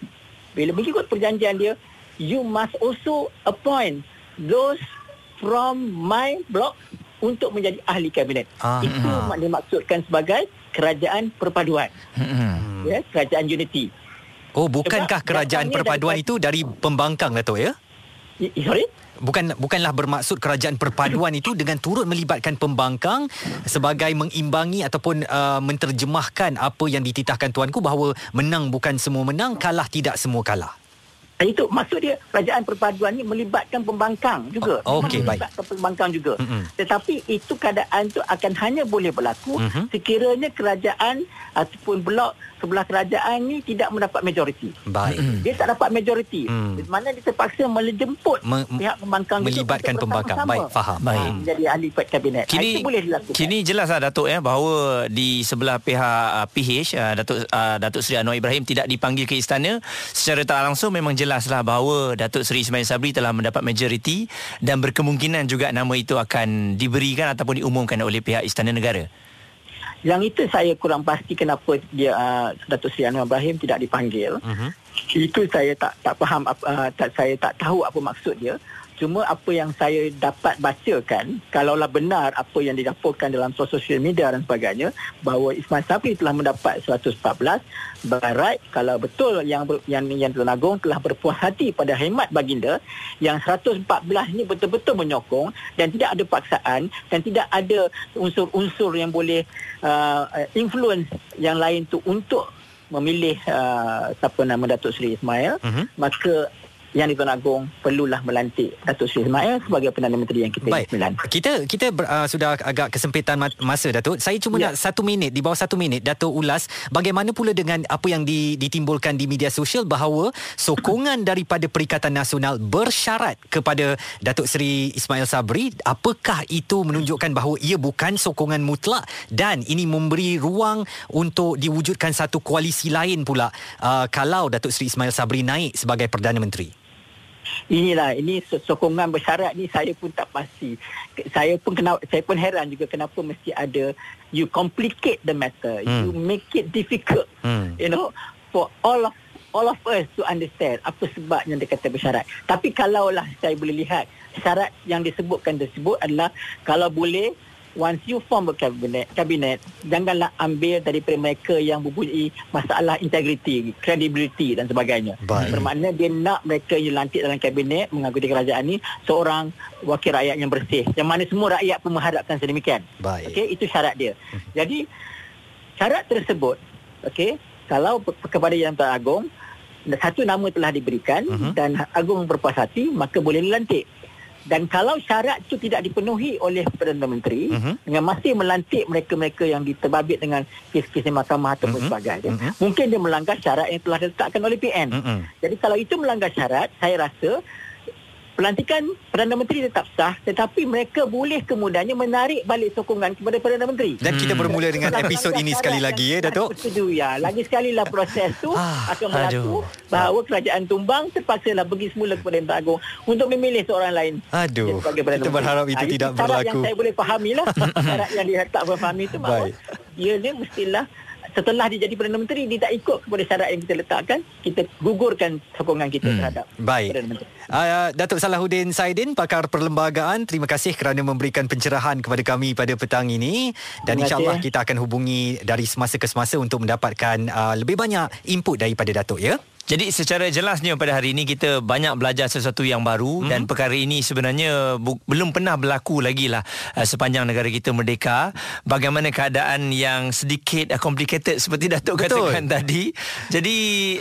[SPEAKER 5] bila mengikut perjanjian dia, you must also appoint those from my block untuk menjadi ahli kabinet.
[SPEAKER 2] Ah.
[SPEAKER 5] Itu mak dimaksudkan sebagai kerajaan perpaduan.
[SPEAKER 2] Hmm.
[SPEAKER 5] Ya, kerajaan unity.
[SPEAKER 2] Oh, bukankah
[SPEAKER 5] Sebab
[SPEAKER 2] kerajaan perpaduan
[SPEAKER 5] daripada-
[SPEAKER 2] itu dari pembangkang Datuk ya?
[SPEAKER 5] I- Sorry?
[SPEAKER 2] Bukan bukanlah bermaksud kerajaan perpaduan itu dengan turut melibatkan pembangkang sebagai mengimbangi ataupun uh, menterjemahkan apa yang dititahkan tuanku bahawa menang bukan semua menang, kalah tidak semua kalah.
[SPEAKER 5] Dan itu maksud dia kerajaan perpaduan ni melibatkan pembangkang juga.
[SPEAKER 2] Oh, okey,
[SPEAKER 5] Memang
[SPEAKER 2] baik.
[SPEAKER 5] Melibatkan pembangkang juga.
[SPEAKER 2] Mm-mm.
[SPEAKER 5] Tetapi itu keadaan tu akan hanya boleh berlaku
[SPEAKER 2] Mhm.
[SPEAKER 5] sekiranya kerajaan ataupun blok sebelah kerajaan ni tidak mendapat majoriti.
[SPEAKER 2] Baik.
[SPEAKER 5] Dia tak dapat majoriti.
[SPEAKER 2] Hmm.
[SPEAKER 5] Di mana dia terpaksa menjemput
[SPEAKER 2] Me-
[SPEAKER 5] pihak pembangkang itu
[SPEAKER 2] melibatkan pembangkang. Baik, faham.
[SPEAKER 3] Baik.
[SPEAKER 2] Faham.
[SPEAKER 5] Menjadi ahli kabinet. Ah,
[SPEAKER 3] Kini
[SPEAKER 5] itu boleh dilakukan.
[SPEAKER 3] Kini jelas lah Datuk ya bahawa di sebelah pihak uh, PH uh, Datuk uh, Datuk Seri Anwar Ibrahim tidak dipanggil ke istana secara tak langsung memang jelaslah bahawa Datuk Seri Ismail Sabri telah mendapat majoriti dan berkemungkinan juga nama itu akan diberikan ataupun diumumkan oleh pihak istana negara.
[SPEAKER 5] Yang itu saya kurang pasti kenapa dia uh, Datuk Seri Anwar Ibrahim tidak dipanggil.
[SPEAKER 2] Mhm.
[SPEAKER 5] Itu saya tak tak faham uh, tak saya tak tahu apa maksud dia. Cuma apa yang saya dapat bacakan, kalaulah benar apa yang dilaporkan dalam sosial media dan sebagainya, bahawa Ismail Sabri telah mendapat 114, barat kalau betul yang yang yang Tuan Agong telah berpuas hati pada hemat baginda, yang 114 ini betul-betul menyokong dan tidak ada paksaan dan tidak ada unsur-unsur yang boleh uh, influence yang lain tu untuk memilih uh, siapa nama Datuk Seri Ismail,
[SPEAKER 2] Mhm.
[SPEAKER 5] maka yang Tuan Agong perlulah melantik Datuk Seri Ismail sebagai Perdana Menteri yang kita
[SPEAKER 2] Baik.
[SPEAKER 5] sembilan.
[SPEAKER 2] Kita kita ber, uh, sudah agak kesempitan ma- masa Datuk. Saya cuma
[SPEAKER 5] Ya.
[SPEAKER 2] nak satu minit di bawah satu minit Datuk ulas bagaimana pula dengan apa yang di, ditimbulkan di media sosial bahawa sokongan daripada Perikatan Nasional bersyarat kepada Datuk Seri Ismail Sabri. Apakah itu menunjukkan bahawa ia bukan sokongan mutlak dan ini memberi ruang untuk diwujudkan satu koalisi lain pula uh, kalau Datuk Seri Ismail Sabri naik sebagai Perdana Menteri.
[SPEAKER 5] Inilah ini so- sokongan bersyarat ni saya pun tak pasti. Saya pun kena saya pun heran juga kenapa mesti ada you complicate the matter.
[SPEAKER 2] Hmm.
[SPEAKER 5] You make it difficult.
[SPEAKER 2] Hmm.
[SPEAKER 5] You know for all of all of us to understand apa sebabnya dia kata bersyarat. Tapi kalaulah saya boleh lihat syarat yang disebutkan tersebut adalah kalau boleh once you form a cabinet, cabinet janganlah ambil daripada mereka yang mempunyai masalah integriti, credibility dan sebagainya.
[SPEAKER 2] Baik.
[SPEAKER 5] Bermakna dia nak mereka yang lantik dalam kabinet mengakuti kerajaan ni seorang wakil rakyat yang bersih. Yang mana semua rakyat pun mengharapkan sedemikian.
[SPEAKER 2] Baik.
[SPEAKER 5] Okey, itu syarat dia. Jadi syarat tersebut, okey, kalau pe- kepada Yang Tuan Agong satu nama telah diberikan
[SPEAKER 2] Mhm.
[SPEAKER 5] dan Agong berpuas hati, maka boleh dilantik. Dan kalau syarat itu tidak dipenuhi oleh Perdana Menteri
[SPEAKER 2] Mhm.
[SPEAKER 5] dengan masih melantik mereka-mereka yang diterbabit dengan kes-kes di mahkamah ataupun
[SPEAKER 2] Mhm.
[SPEAKER 5] sebagainya,
[SPEAKER 2] Mhm.
[SPEAKER 5] mungkin dia melanggar syarat yang telah ditetapkan oleh PN.
[SPEAKER 2] Mm-mm.
[SPEAKER 5] Jadi kalau itu melanggar syarat, saya rasa pelantikan Perdana Menteri tetap sah tetapi mereka boleh kemudiannya menarik balik sokongan kepada Perdana Menteri.
[SPEAKER 2] Dan kita bermula dengan episod ini sekali lagi ya Datuk.
[SPEAKER 5] disetujui, ya. Lagi sekali lah proses tu
[SPEAKER 2] Ah,
[SPEAKER 5] akan berlaku
[SPEAKER 3] aduh.
[SPEAKER 5] bahawa kerajaan tumbang terpaksalah pergi semula kepada Yang Agung untuk memilih seorang lain.
[SPEAKER 2] Aduh, kita
[SPEAKER 5] Menteri.
[SPEAKER 2] berharap itu
[SPEAKER 5] Ah,
[SPEAKER 2] tidak berlaku.
[SPEAKER 5] yang saya boleh fahami lah. syarat yang dia tak fahami itu bahawa
[SPEAKER 2] Baik.
[SPEAKER 5] ni mestilah setelah dia jadi Perdana Menteri dia tak ikut kepada syarat yang kita letakkan kita gugurkan sokongan kita
[SPEAKER 2] Hmm,
[SPEAKER 5] terhadap
[SPEAKER 2] baik.
[SPEAKER 5] Perdana Menteri.
[SPEAKER 2] Uh, Datuk Salahuddin Saidin pakar perlembagaan terima kasih kerana memberikan pencerahan kepada kami pada petang ini dan insyaallah kita akan hubungi dari semasa ke semasa untuk mendapatkan uh, lebih banyak input daripada Datuk ya.
[SPEAKER 3] Jadi secara jelasnya pada hari ini kita banyak belajar sesuatu yang baru mm-hmm. dan perkara ini sebenarnya bu- belum pernah berlaku lagi lah uh, sepanjang negara kita merdeka. Bagaimana keadaan yang sedikit uh, complicated seperti Datuk
[SPEAKER 2] Betul.
[SPEAKER 3] katakan tadi. Jadi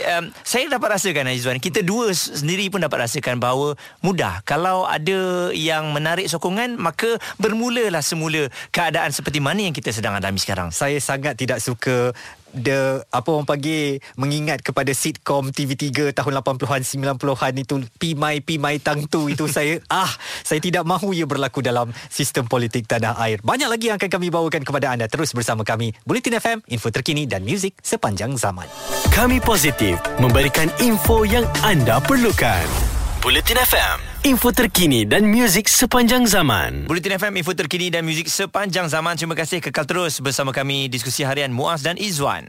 [SPEAKER 3] um, saya dapat rasakan Aizwan, kita dua sendiri pun dapat rasakan bahawa mudah. Kalau ada yang menarik sokongan maka bermulalah semula keadaan seperti mana yang kita sedang alami sekarang.
[SPEAKER 2] Saya sangat tidak suka the apa orang panggil mengingat kepada sitcom TV3 tahun 80-an 90-an itu Pimai Pimai Tang Tu itu saya ah saya tidak mahu ia berlaku dalam sistem politik tanah air. Banyak lagi yang akan kami bawakan kepada anda terus bersama kami Bulletin FM info terkini dan muzik sepanjang zaman.
[SPEAKER 1] Kami positif memberikan info yang anda perlukan. Bulletin FM, info terkini dan muzik sepanjang zaman.
[SPEAKER 3] Bulletin FM info terkini dan muzik sepanjang zaman. Terima kasih kekal terus bersama kami diskusi harian Muaz dan Izwan.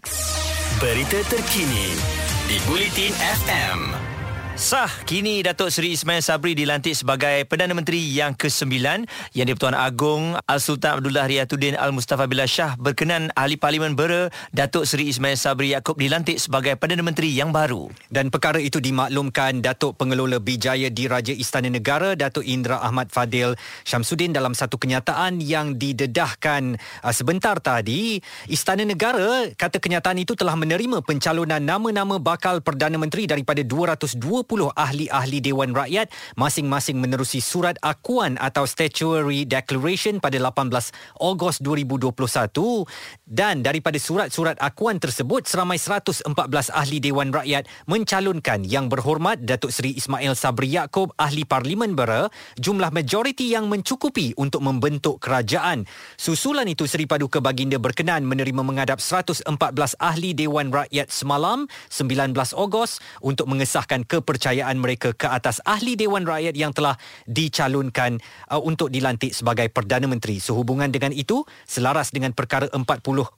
[SPEAKER 1] Berita terkini di Bulletin FM.
[SPEAKER 3] Sah, kini Datuk Seri Ismail Sabri dilantik sebagai Perdana Menteri yang ke-9 yang di-Pertuan Agong Al-Sultan Abdullah Riyatuddin Al-Mustafa Billah Shah berkenan Ahli Parlimen Bera Datuk Seri Ismail Sabri Yaakob dilantik sebagai Perdana Menteri yang baru.
[SPEAKER 2] Dan perkara itu dimaklumkan Datuk Pengelola Bijaya Diraja Istana Negara Datuk Indra Ahmad Fadil Syamsuddin dalam satu kenyataan yang didedahkan uh, sebentar tadi. Istana Negara kata kenyataan itu telah menerima pencalonan nama-nama bakal Perdana Menteri daripada 220 ahli-ahli Dewan Rakyat masing-masing menerusi surat akuan atau statutory declaration pada 18 Ogos 2021 dan daripada surat-surat akuan tersebut seramai 114 ahli Dewan Rakyat mencalonkan yang berhormat Datuk Seri Ismail Sabri Yaakob ahli Parlimen Bera jumlah majoriti yang mencukupi untuk membentuk kerajaan. Susulan itu Seri Paduka Baginda berkenan menerima menghadap 114 ahli Dewan Rakyat semalam 19 Ogos untuk mengesahkan kepercayaan kepercayaan mereka ke atas ahli Dewan Rakyat yang telah dicalonkan uh, untuk dilantik sebagai Perdana Menteri. Sehubungan dengan itu, selaras dengan perkara 40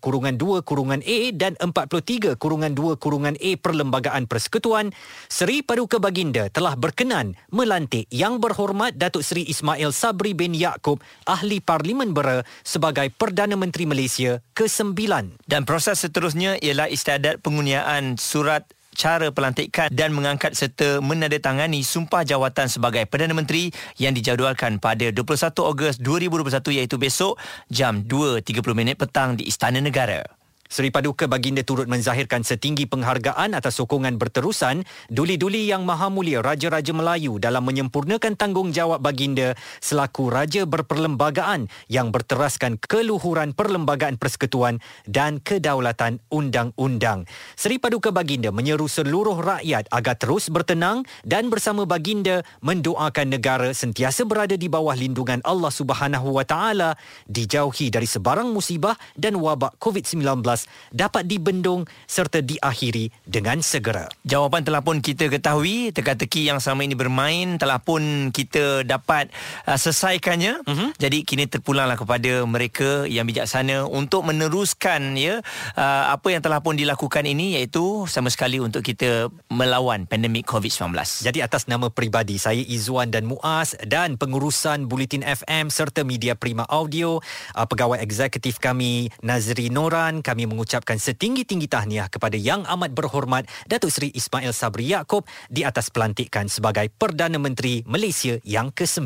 [SPEAKER 2] kurungan 2 kurungan A dan 43 kurungan 2 kurungan A Perlembagaan Persekutuan, Seri Paduka Baginda telah berkenan melantik Yang Berhormat Datuk Seri Ismail Sabri bin Yaakob, Ahli Parlimen Bera sebagai Perdana Menteri Malaysia ke-9.
[SPEAKER 3] Dan proses seterusnya ialah istiadat pengundiaan surat cara pelantikan dan mengangkat serta menandatangani sumpah jawatan sebagai Perdana Menteri yang dijadualkan pada 21 Ogos 2021 iaitu besok jam 2.30 minit petang di Istana Negara.
[SPEAKER 2] Seri Paduka Baginda turut menzahirkan setinggi penghargaan atas sokongan berterusan duli-duli yang maha mulia Raja-Raja Melayu dalam menyempurnakan tanggungjawab Baginda selaku Raja berperlembagaan yang berteraskan keluhuran perlembagaan persekutuan dan kedaulatan undang-undang. Seri Paduka Baginda menyeru seluruh rakyat agar terus bertenang dan bersama Baginda mendoakan negara sentiasa berada di bawah lindungan Allah Subhanahu Wa Taala dijauhi dari sebarang musibah dan wabak COVID-19 dapat dibendung serta diakhiri dengan segera.
[SPEAKER 3] Jawapan telah pun kita ketahui, teka-teki yang selama ini bermain telah pun kita dapat uh, selesaikannya. Uh-huh. Jadi kini terpulanglah kepada mereka yang bijaksana untuk meneruskan ya uh, apa yang telah pun dilakukan ini iaitu sama sekali untuk kita melawan pandemik COVID-19.
[SPEAKER 2] Jadi atas nama peribadi saya Izwan dan Muaz dan pengurusan Bulletin FM serta media Prima Audio, uh, pegawai eksekutif kami Nazri Noran, kami mengucapkan setinggi-tinggi tahniah kepada Yang Amat Berhormat Datuk Seri Ismail Sabri Yaakob di atas pelantikan sebagai Perdana Menteri Malaysia yang ke-9.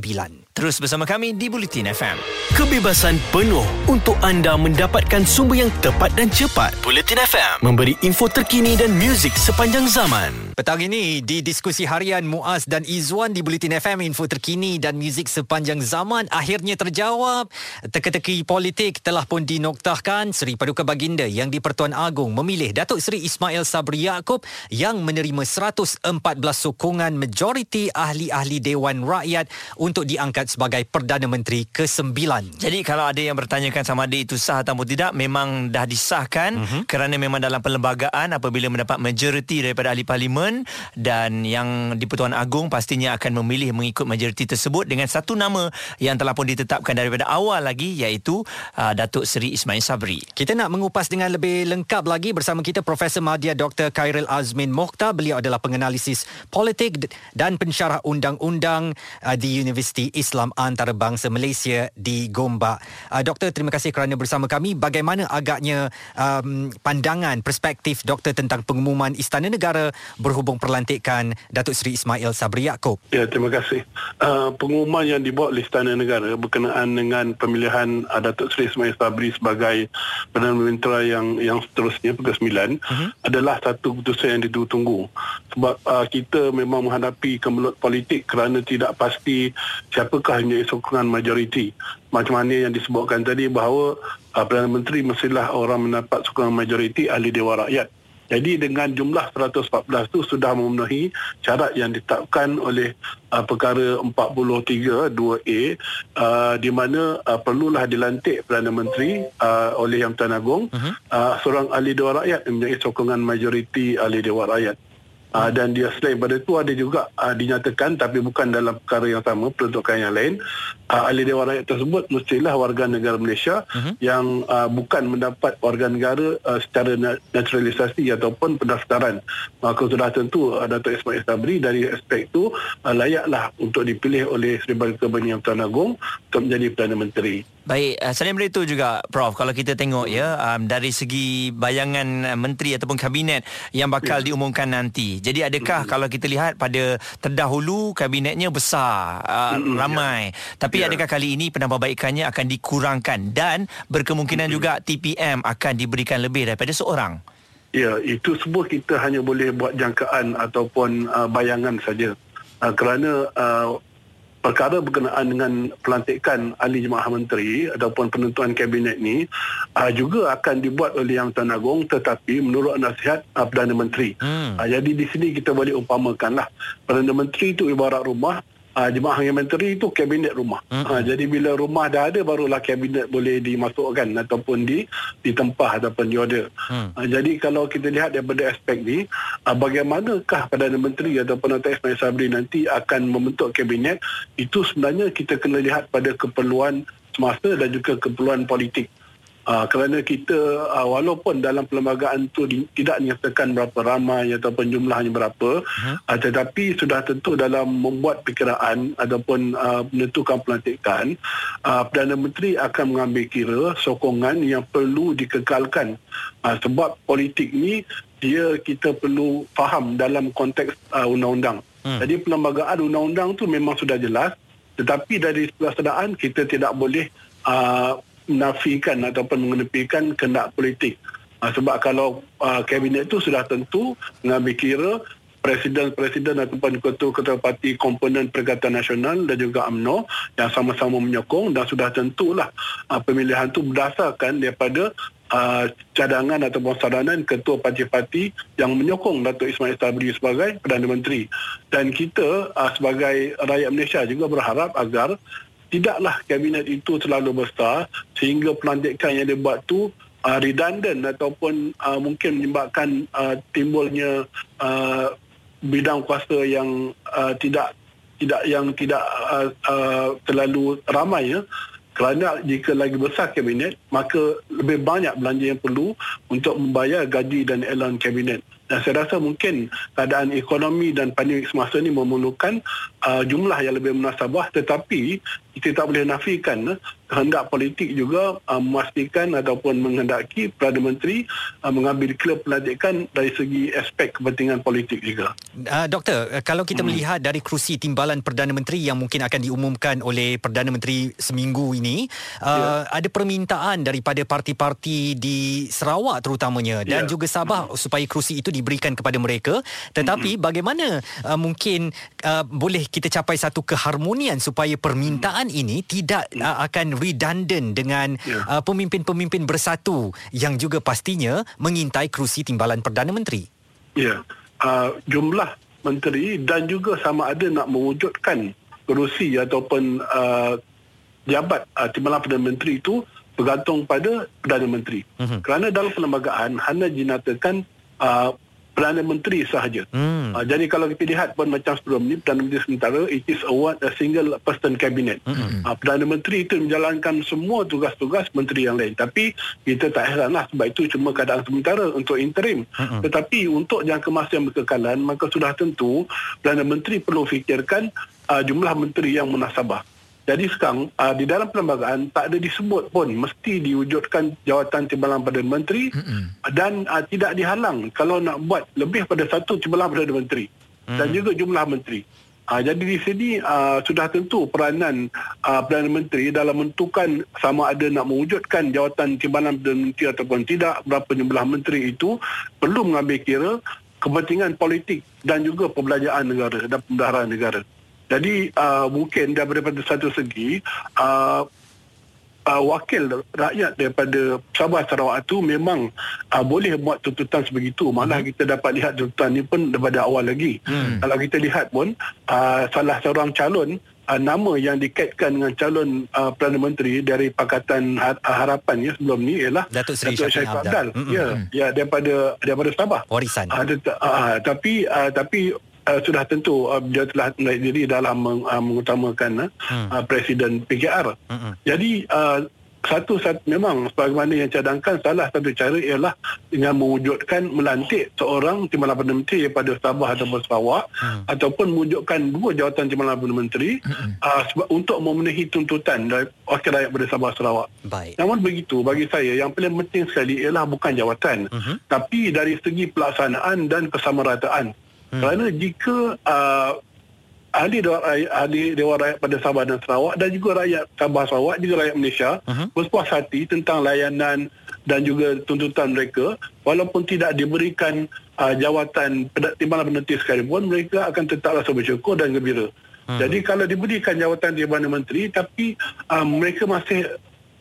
[SPEAKER 3] Terus bersama kami di Bulletin FM.
[SPEAKER 1] Kebebasan penuh untuk anda mendapatkan sumber yang tepat dan cepat. Bulletin FM memberi info terkini dan muzik sepanjang zaman.
[SPEAKER 2] Petang ini di diskusi harian Muaz dan Izwan di Bulletin FM info terkini dan muzik sepanjang zaman akhirnya terjawab. Teka-teki politik telah pun dinoktahkan Seri Paduka Baginda yang di-Pertuan Agong memilih Datuk Seri Ismail Sabri Yaakob yang menerima 114 sokongan majoriti ahli-ahli Dewan Rakyat untuk diangkat sebagai Perdana Menteri ke-9.
[SPEAKER 3] Jadi kalau ada yang bertanyakan sama ada itu sah atau tidak memang dah disahkan uh-huh. kerana memang dalam perlembagaan apabila mendapat majoriti daripada ahli parlimen dan yang di-Pertuan Agong pastinya akan memilih mengikut majoriti tersebut dengan satu nama yang telah pun ditetapkan daripada awal lagi iaitu uh, Datuk Seri Ismail Sabri.
[SPEAKER 2] Kita nak mengupas dengan lebih lengkap lagi bersama kita Profesor Madya Dr. Khairil Azmin Mokhtar. Beliau adalah penganalisis politik dan pensyarah undang-undang uh, di Universiti Islam Antarabangsa Malaysia di Gombak. Uh, doktor, terima kasih kerana bersama kami. Bagaimana agaknya um, pandangan, perspektif doktor tentang pengumuman Istana Negara berhubung perlantikan Datuk Seri Ismail Sabri Yaakob?
[SPEAKER 6] Ya, terima kasih. Uh, pengumuman yang dibuat oleh Istana Negara berkenaan dengan pemilihan uh, Datuk Seri Ismail Sabri sebagai Perdana Menteri yang yang seterusnya pukul 9 uh-huh. adalah satu keputusan yang ditunggu sebab uh, kita memang menghadapi kemelut politik kerana tidak pasti yang menjadi sokongan majoriti macam mana yang disebutkan tadi bahawa uh, Perdana Menteri mestilah orang mendapat sokongan majoriti ahli Dewan Rakyat jadi dengan jumlah 114 itu sudah memenuhi syarat yang ditetapkan oleh uh, perkara 43 2A uh, di mana uh, perlulah dilantik Perdana Menteri uh, oleh Yang Tuan Agong uh-huh. uh, seorang ahli Dewan Rakyat menjadi sokongan majoriti ahli Dewan Rakyat. Uh, dan dia selain pada itu ada juga uh, dinyatakan tapi bukan dalam perkara yang sama peruntukan yang lain. Uh, ahli Dewan Rakyat tersebut mestilah warga negara Malaysia uh-huh. yang uh, bukan mendapat warga negara uh, secara naturalisasi ataupun pendaftaran. Maka sudah tentu uh, Datuk Ismail Sabri dari aspek itu uh, layaklah untuk dipilih oleh Seri Yang Tuan Agong untuk menjadi Perdana Menteri
[SPEAKER 3] Baik, uh, selain itu juga Prof, kalau kita tengok ya um, dari segi bayangan uh, menteri ataupun kabinet yang bakal ya. diumumkan nanti. Jadi adakah kalau kita lihat pada terdahulu kabinetnya besar, uh, ramai. Tapi ya. adakah kali ini penambahbaikannya akan dikurangkan dan berkemungkinan hmm. juga TPM akan diberikan lebih daripada seorang?
[SPEAKER 6] Ya, itu semua kita hanya boleh buat jangkaan ataupun uh, bayangan saja. Uh, kerana uh, perkara berkenaan dengan pelantikan ahli jemaah menteri ataupun penentuan kabinet ni uh, juga akan dibuat oleh Yang Tuan Agong tetapi menurut nasihat uh, Perdana Menteri. Hmm. Uh, jadi di sini kita boleh umpamakanlah Perdana Menteri itu ibarat rumah Uh, jemaah yang menteri itu kabinet rumah.
[SPEAKER 2] Hmm.
[SPEAKER 6] Uh, jadi bila rumah dah ada barulah kabinet boleh dimasukkan ataupun di ditempah ataupun diorder.
[SPEAKER 2] Hmm.
[SPEAKER 6] Uh, jadi kalau kita lihat daripada aspek ni, uh, bagaimanakah Perdana Menteri ataupun Datuk Ismail Sabri nanti akan membentuk kabinet, itu sebenarnya kita kena lihat pada keperluan semasa dan juga keperluan politik. Uh, kerana kita uh, walaupun dalam perlembagaan itu di, tidak dinyatakan berapa ramai ataupun jumlahnya berapa uh-huh. uh, tetapi sudah tentu dalam membuat perkiraan ataupun uh, menentukan pelantikan uh, Perdana Menteri akan mengambil kira sokongan yang perlu dikekalkan uh, sebab politik ni dia kita perlu faham dalam konteks uh, undang-undang. Hmm. Jadi perlembagaan undang-undang tu memang sudah jelas tetapi dari pelaksanaan kita tidak boleh uh, menafikan ataupun mengenepikan kendak politik. Uh, sebab kalau uh, kabinet itu sudah tentu mengambil kira presiden-presiden ataupun ketua-ketua parti komponen Perikatan Nasional dan juga UMNO yang sama-sama menyokong dan sudah tentulah uh, pemilihan itu berdasarkan daripada uh, cadangan ataupun saranan ketua parti-parti yang menyokong Datuk Ismail Sabri sebagai Perdana Menteri. Dan kita uh, sebagai rakyat Malaysia juga berharap agar tidaklah kabinet itu terlalu besar sehingga pelantikan yang dibuat tu uh, redundant ataupun uh, mungkin menyebabkan uh, timbulnya uh, bidang kuasa yang uh, tidak tidak yang tidak uh, uh, terlalu ramai ya. Kerana jika lagi besar kabinet maka lebih banyak belanja yang perlu untuk membayar gaji dan elan kabinet. Dan saya rasa mungkin keadaan ekonomi dan pandemik semasa ini memerlukan uh, jumlah yang lebih munasabah tetapi kita tak boleh nafikan uh, kehendak politik juga uh, memastikan ataupun menghendaki Perdana Menteri uh, mengambil klub pelantikan dari segi aspek kepentingan politik juga.
[SPEAKER 2] Uh, doktor, uh, kalau kita hmm. melihat dari kerusi timbalan Perdana Menteri yang mungkin akan diumumkan oleh Perdana Menteri seminggu ini, uh, ya. ada permintaan daripada parti-parti di Sarawak terutamanya dan ya. juga Sabah hmm. supaya kerusi itu diberikan kepada mereka. Tetapi hmm. bagaimana uh, mungkin uh, boleh kita capai satu keharmonian supaya permintaan hmm. Ini tidak uh, akan redundant dengan yeah. uh, pemimpin-pemimpin bersatu yang juga pastinya mengintai kerusi timbalan Perdana Menteri.
[SPEAKER 6] Ya, yeah. uh, jumlah menteri dan juga sama ada nak mewujudkan kerusi ataupun uh, jabat uh, timbalan Perdana Menteri itu bergantung pada Perdana Menteri. Uh-huh. Kerana dalam perlembagaan hanya dinyatakan uh, Perdana Menteri sahaja. Hmm. Uh, jadi kalau kita lihat pun macam sebelum ni Perdana Menteri sementara it is a one a single person cabinet. Hmm. Uh, Perdana Menteri itu menjalankan semua tugas-tugas menteri yang lain. Tapi kita tak heranlah sebab itu cuma keadaan sementara untuk interim. Hmm. Tetapi untuk jangka masa yang berkekalan maka sudah tentu Perdana Menteri perlu fikirkan uh, jumlah menteri yang munasabah. Jadi sekarang uh, di dalam perlembagaan tak ada disebut pun mesti diwujudkan jawatan timbalan Perdana Menteri mm-hmm. dan uh, tidak dihalang kalau nak buat lebih pada satu timbalan Perdana Menteri mm-hmm. dan juga jumlah menteri. Uh, jadi di sini uh, sudah tentu peranan uh, Perdana Menteri dalam menentukan sama ada nak mewujudkan jawatan timbalan Perdana Menteri ataupun tidak berapa jumlah menteri itu perlu mengambil kira kepentingan politik dan juga perbelanjaan negara dan pembendaharaan negara. Jadi uh, mungkin daripada satu segi uh, uh, wakil rakyat daripada Sabah Sarawak itu memang uh, boleh buat tuntutan sebegitu. Malah hmm. kita dapat lihat tuntutan ini pun daripada awal lagi. Hmm. Kalau kita lihat pun uh, salah seorang calon uh, nama yang dikaitkan dengan calon uh, Perdana Menteri dari Pakatan Harapan ya sebelum ni ialah
[SPEAKER 2] Datuk Seri Syakir Abdal.
[SPEAKER 6] Hmm. Ya, ya daripada daripada Sabah.
[SPEAKER 2] Warisan.
[SPEAKER 6] Uh, uh, tapi uh, tapi uh, sudah tentu uh, dia telah naik diri dalam meng, uh, mengutamakan uh, hmm. uh, Presiden PKR. Hmm. Jadi uh, satu satu memang sebagaimana yang cadangkan salah satu cara ialah dengan mewujudkan melantik seorang timbalan perdana menteri daripada Sabah ataupun Sarawak hmm. ataupun mewujudkan dua jawatan timbalan perdana menteri hmm. uh, sebab untuk memenuhi tuntutan dari wakil rakyat pada Sabah Sarawak.
[SPEAKER 2] Baik.
[SPEAKER 6] Namun begitu bagi saya yang paling penting sekali ialah bukan jawatan hmm. tapi dari segi pelaksanaan dan kesamarataan. Hmm. Kerana jika uh, ahli dewan rakyat, ahli dewan rakyat pada Sabah dan Sarawak dan juga rakyat Sabah Sarawak juga rakyat Malaysia uh-huh. berpuas hati tentang layanan dan juga tuntutan mereka walaupun tidak diberikan uh, jawatan timbalan penentu sekalipun mereka akan tetap rasa bersyukur dan gembira. Hmm. Jadi kalau diberikan jawatan timbalan menteri tapi uh, mereka masih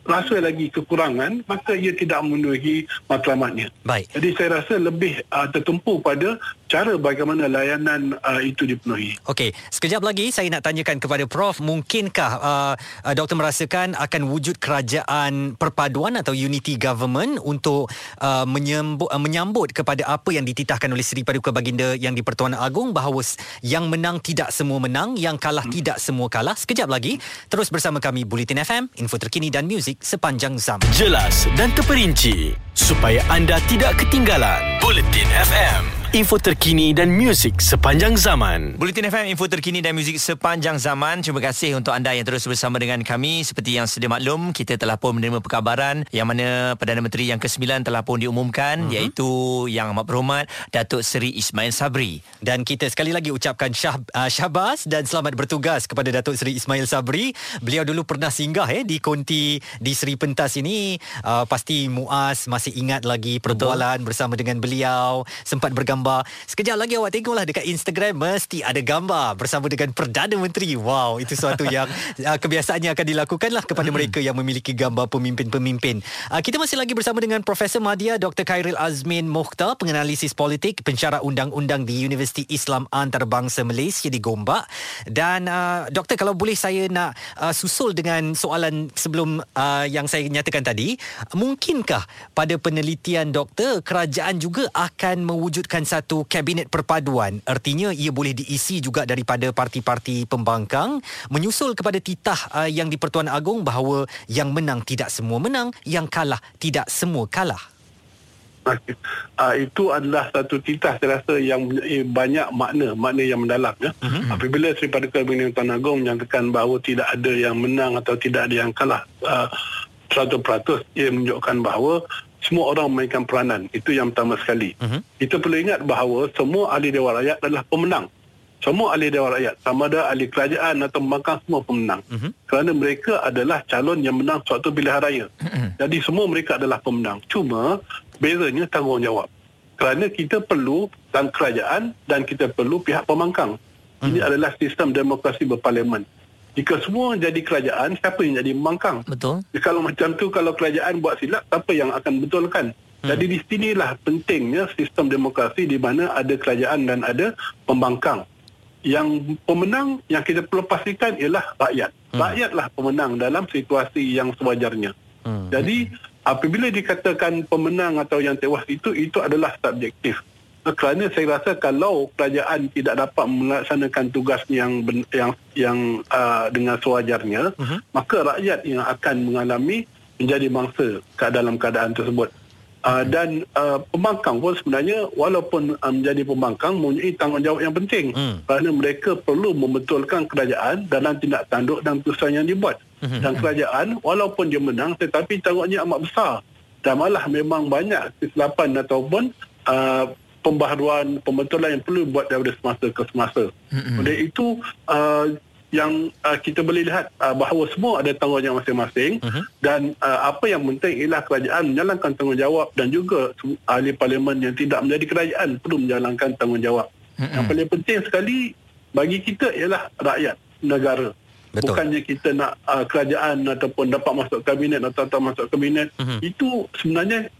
[SPEAKER 6] rasa lagi kekurangan maka ia tidak memenuhi matlamatnya.
[SPEAKER 2] Baik.
[SPEAKER 6] Jadi saya rasa lebih uh, tertumpu pada cara bagaimana layanan uh, itu dipenuhi.
[SPEAKER 2] Okey, sekejap lagi saya nak tanyakan kepada Prof, mungkinkah uh, uh, doktor merasakan akan wujud kerajaan perpaduan atau unity government untuk uh, menyambut, uh, menyambut kepada apa yang dititahkan oleh Seri Paduka Baginda yang di Pertuan Agong bahawa yang menang tidak semua menang, yang kalah hmm. tidak semua kalah. Sekejap lagi, terus bersama kami Bulletin FM, info terkini dan muzik sepanjang zaman.
[SPEAKER 1] Jelas dan terperinci supaya anda tidak ketinggalan. Bulletin FM info terkini dan muzik sepanjang zaman.
[SPEAKER 3] Bulletin FM, info terkini dan muzik sepanjang zaman. Terima kasih untuk anda yang terus bersama dengan kami. Seperti yang sedia maklum, kita telah pun menerima perkabaran yang mana Perdana Menteri yang ke-9 telah pun diumumkan uh-huh. iaitu Yang Amat Berhormat Datuk Seri Ismail Sabri.
[SPEAKER 2] Dan kita sekali lagi ucapkan syah, uh, syabas dan selamat bertugas kepada Datuk Seri Ismail Sabri. Beliau dulu pernah singgah eh di konti di Seri Pentas ini. Uh, pasti Muaz masih ingat lagi perbualan Betul. bersama dengan beliau. Sempat bergambar gambar. Sekejap lagi awak tengoklah dekat Instagram mesti ada gambar bersama dengan Perdana Menteri. Wow, itu suatu yang uh, kebiasaannya akan dilakukanlah kepada hmm. mereka yang memiliki gambar pemimpin-pemimpin. Uh, kita masih lagi bersama dengan Profesor Madya Dr. Khairil Azmin Mokhtar, penganalisis politik, pensyarah undang-undang di Universiti Islam Antarabangsa Malaysia di Gombak. Dan uh, doktor kalau boleh saya nak uh, susul dengan soalan sebelum uh, yang saya nyatakan tadi, mungkinkah pada penelitian doktor kerajaan juga akan mewujudkan satu kabinet perpaduan artinya ia boleh diisi juga daripada parti-parti pembangkang menyusul kepada titah uh, yang di Pertuan Agong bahawa yang menang tidak semua menang yang kalah tidak semua kalah
[SPEAKER 6] Uh, itu adalah satu titah saya rasa yang eh, banyak makna makna yang mendalam ya. Uh-huh. Apabila Sri Paduka Bintang Tuan Agong menyatakan bahawa tidak ada yang menang atau tidak ada yang kalah uh, 100% ia menunjukkan bahawa semua orang memainkan peranan. Itu yang pertama sekali. Uh-huh. Kita perlu ingat bahawa semua ahli Dewan Rakyat adalah pemenang. Semua ahli Dewan Rakyat, sama ada ahli kerajaan atau pembangkang, semua pemenang. Uh-huh. Kerana mereka adalah calon yang menang suatu pilihan raya. Uh-huh. Jadi semua mereka adalah pemenang. Cuma bezanya tanggungjawab. Kerana kita perlu dan kerajaan dan kita perlu pihak pembangkang. Uh-huh. Ini adalah sistem demokrasi berparlimen. Jika semua jadi kerajaan, siapa yang jadi pembangkang?
[SPEAKER 3] Betul.
[SPEAKER 6] Kalau macam tu, kalau kerajaan buat silap, siapa yang akan betulkan? Hmm. Jadi di sinilah pentingnya sistem demokrasi di mana ada kerajaan dan ada pembangkang. Yang pemenang yang kita perlu pastikan ialah rakyat. Hmm. Rakyatlah pemenang dalam situasi yang sewajarnya. Hmm. Jadi apabila dikatakan pemenang atau yang tewas itu, itu adalah subjektif kerana saya rasa kalau kerajaan tidak dapat melaksanakan tugas yang yang yang uh, dengan sewajarnya uh-huh. maka rakyat yang akan mengalami menjadi mangsa ke dalam keadaan tersebut. Uh, dan uh, pembangkang pun sebenarnya walaupun uh, menjadi pembangkang mempunyai tanggungjawab yang penting. Uh kerana mereka perlu membetulkan kerajaan dalam tindak tanduk dan keputusan yang dibuat. Uh dan kerajaan walaupun dia menang tetapi tanggungjawabnya amat besar. Dan malah memang banyak kesilapan ataupun uh, pembaharuan pembetulan yang perlu buat daripada semasa ke semasa. Mm-hmm. Oleh itu uh, yang uh, kita boleh lihat uh, bahawa semua ada tanggungjawab masing-masing uh-huh. dan uh, apa yang penting ialah kerajaan menjalankan tanggungjawab dan juga ahli parlimen yang tidak menjadi kerajaan perlu menjalankan tanggungjawab. Uh-huh. Yang paling penting sekali bagi kita ialah rakyat negara. Betul. Bukannya kita nak uh, kerajaan ataupun dapat masuk kabinet atau tak masuk kabinet. Uh-huh. Itu sebenarnya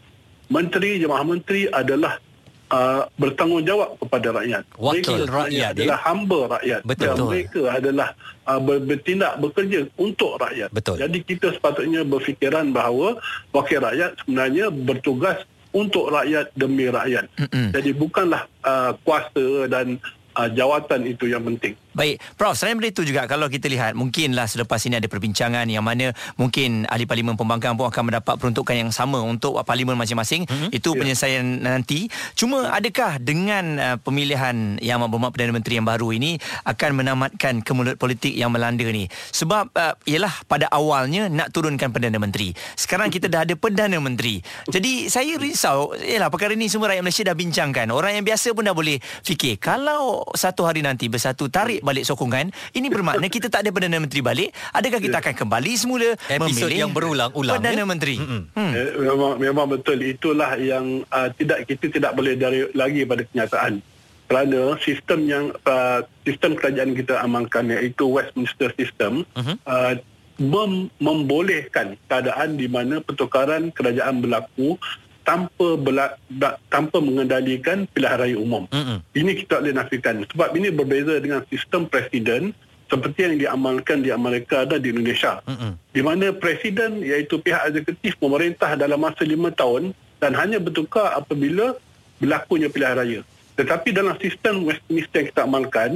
[SPEAKER 6] menteri, jemaah menteri adalah uh, bertanggungjawab kepada rakyat.
[SPEAKER 2] Wakil mereka rakyat
[SPEAKER 6] adalah ya? hamba rakyat.
[SPEAKER 2] Betul.
[SPEAKER 6] Dan mereka adalah uh, bertindak bekerja untuk rakyat.
[SPEAKER 2] Betul.
[SPEAKER 6] Jadi kita sepatutnya berfikiran bahawa wakil rakyat sebenarnya bertugas untuk rakyat demi rakyat. Mm-mm. Jadi bukanlah uh, kuasa dan uh, jawatan itu yang penting.
[SPEAKER 3] Baik, Prof, selain itu juga kalau kita lihat mungkinlah selepas ini ada perbincangan yang mana mungkin ahli parlimen pembangkang pun akan mendapat peruntukan yang sama untuk parlimen masing-masing. Mm-hmm. Itu yeah. penyelesaian nanti. Cuma adakah dengan uh, pemilihan yang berhormat Perdana Menteri yang baru ini akan menamatkan kemulut politik yang melanda ni? Sebab uh, ialah pada awalnya nak turunkan Perdana Menteri. Sekarang kita dah ada Perdana Menteri. Jadi saya risau, ialah perkara ini semua rakyat Malaysia dah bincangkan. Orang yang biasa pun dah boleh fikir. Kalau satu hari nanti bersatu tarik balik sokongan. Ini bermakna kita tak ada Perdana Menteri balik. Adakah kita akan kembali semula
[SPEAKER 2] episod
[SPEAKER 3] memilih
[SPEAKER 2] yang berulang-ulang
[SPEAKER 3] Perdana ya? Menteri?
[SPEAKER 6] Hmm. Eh, memang, memang betul. Itulah yang uh, tidak kita tidak boleh dari lagi pada kenyataan. Kerana sistem yang uh, sistem kerajaan kita amalkan iaitu Westminster system uh-huh. uh, mem- membolehkan keadaan di mana pertukaran kerajaan berlaku tanpa bela, da, tanpa mengendalikan pilihan raya umum.
[SPEAKER 2] Mm-mm.
[SPEAKER 6] Ini kita tak boleh nafikan sebab ini berbeza dengan sistem presiden seperti yang diamalkan di Amerika dan di Indonesia.
[SPEAKER 2] Mm-mm.
[SPEAKER 6] Di mana presiden iaitu pihak eksekutif memerintah dalam masa lima tahun dan hanya bertukar apabila berlakunya pilihan raya. Tetapi dalam sistem Westminster yang kita amalkan,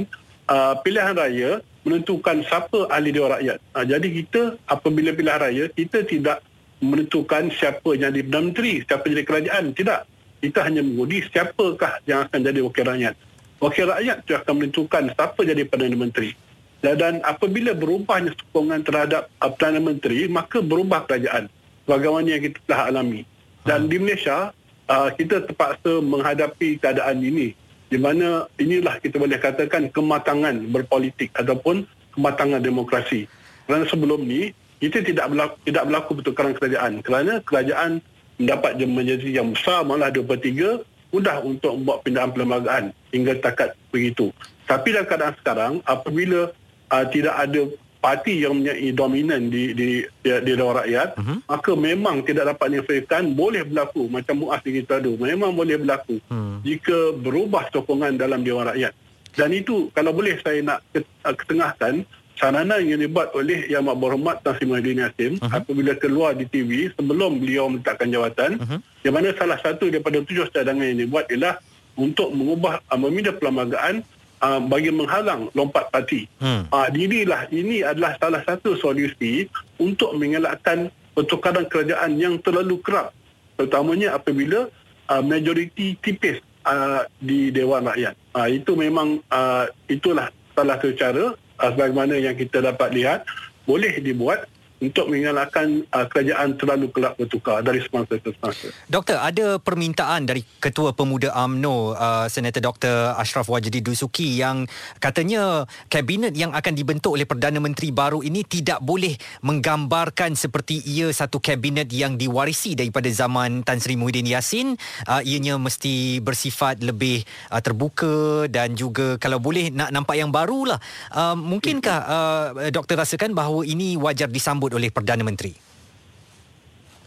[SPEAKER 6] uh, pilihan raya menentukan siapa ahli dewan rakyat. Uh, jadi kita apabila pilihan raya, kita tidak menentukan siapa yang jadi Perdana Menteri, siapa jadi kerajaan. Tidak. Kita hanya mengundi siapakah yang akan jadi wakil rakyat. Wakil rakyat itu akan menentukan siapa jadi Perdana Menteri. Dan, dan apabila berubahnya sokongan terhadap uh, Perdana Menteri, maka berubah kerajaan. Bagaimana yang kita telah alami. Dan di Malaysia, uh, kita terpaksa menghadapi keadaan ini. Di mana inilah kita boleh katakan kematangan berpolitik ataupun kematangan demokrasi. Kerana sebelum ni, kita tidak berlaku, tidak berlaku pertukaran kerajaan. Kerana kerajaan mendapat majoriti yang besar, malah 23, mudah untuk membuat pindahan perlembagaan hingga takat begitu. Tapi dalam keadaan sekarang, apabila uh, tidak ada parti yang mempunyai dominan di di di, di Dewan Rakyat, uh-huh. maka memang tidak dapat dinafikan boleh berlaku macam Muaz di kita ada. Memang boleh berlaku uh-huh. jika berubah sokongan dalam Dewan Rakyat. Dan itu kalau boleh saya nak ketengahkan sarana yang dibuat oleh Yang Amat Berhormat Tan Sri Muhyiddin Yassin uh-huh. apabila keluar di TV sebelum beliau meletakkan jawatan uh-huh. yang mana salah satu daripada tujuh cadangan yang dibuat ialah untuk mengubah uh, memindah perlembagaan uh, bagi menghalang lompat parti. Hmm. Uh, inilah ini adalah salah satu solusi untuk mengelakkan pertukaran kerajaan yang terlalu kerap terutamanya apabila uh, majoriti tipis uh, di Dewan Rakyat. Uh, itu memang uh, itulah salah satu cara sebagaimana yang kita dapat lihat boleh dibuat untuk mengalahkan uh, kerajaan terlalu kelak bertukar dari semasa ke semasa.
[SPEAKER 2] Doktor, ada permintaan dari Ketua Pemuda AMNO, uh, Senator Dr. Ashraf Wajidi Dusuki yang katanya kabinet yang akan dibentuk oleh Perdana Menteri baru ini tidak boleh menggambarkan seperti ia satu kabinet yang diwarisi daripada zaman Tan Sri Muhyiddin Yassin. Uh, ianya mesti bersifat lebih uh, terbuka dan juga kalau boleh nak nampak yang barulah. Uh, mungkinkah uh, doktor rasakan bahawa ini wajar disambut disebut oleh Perdana Menteri?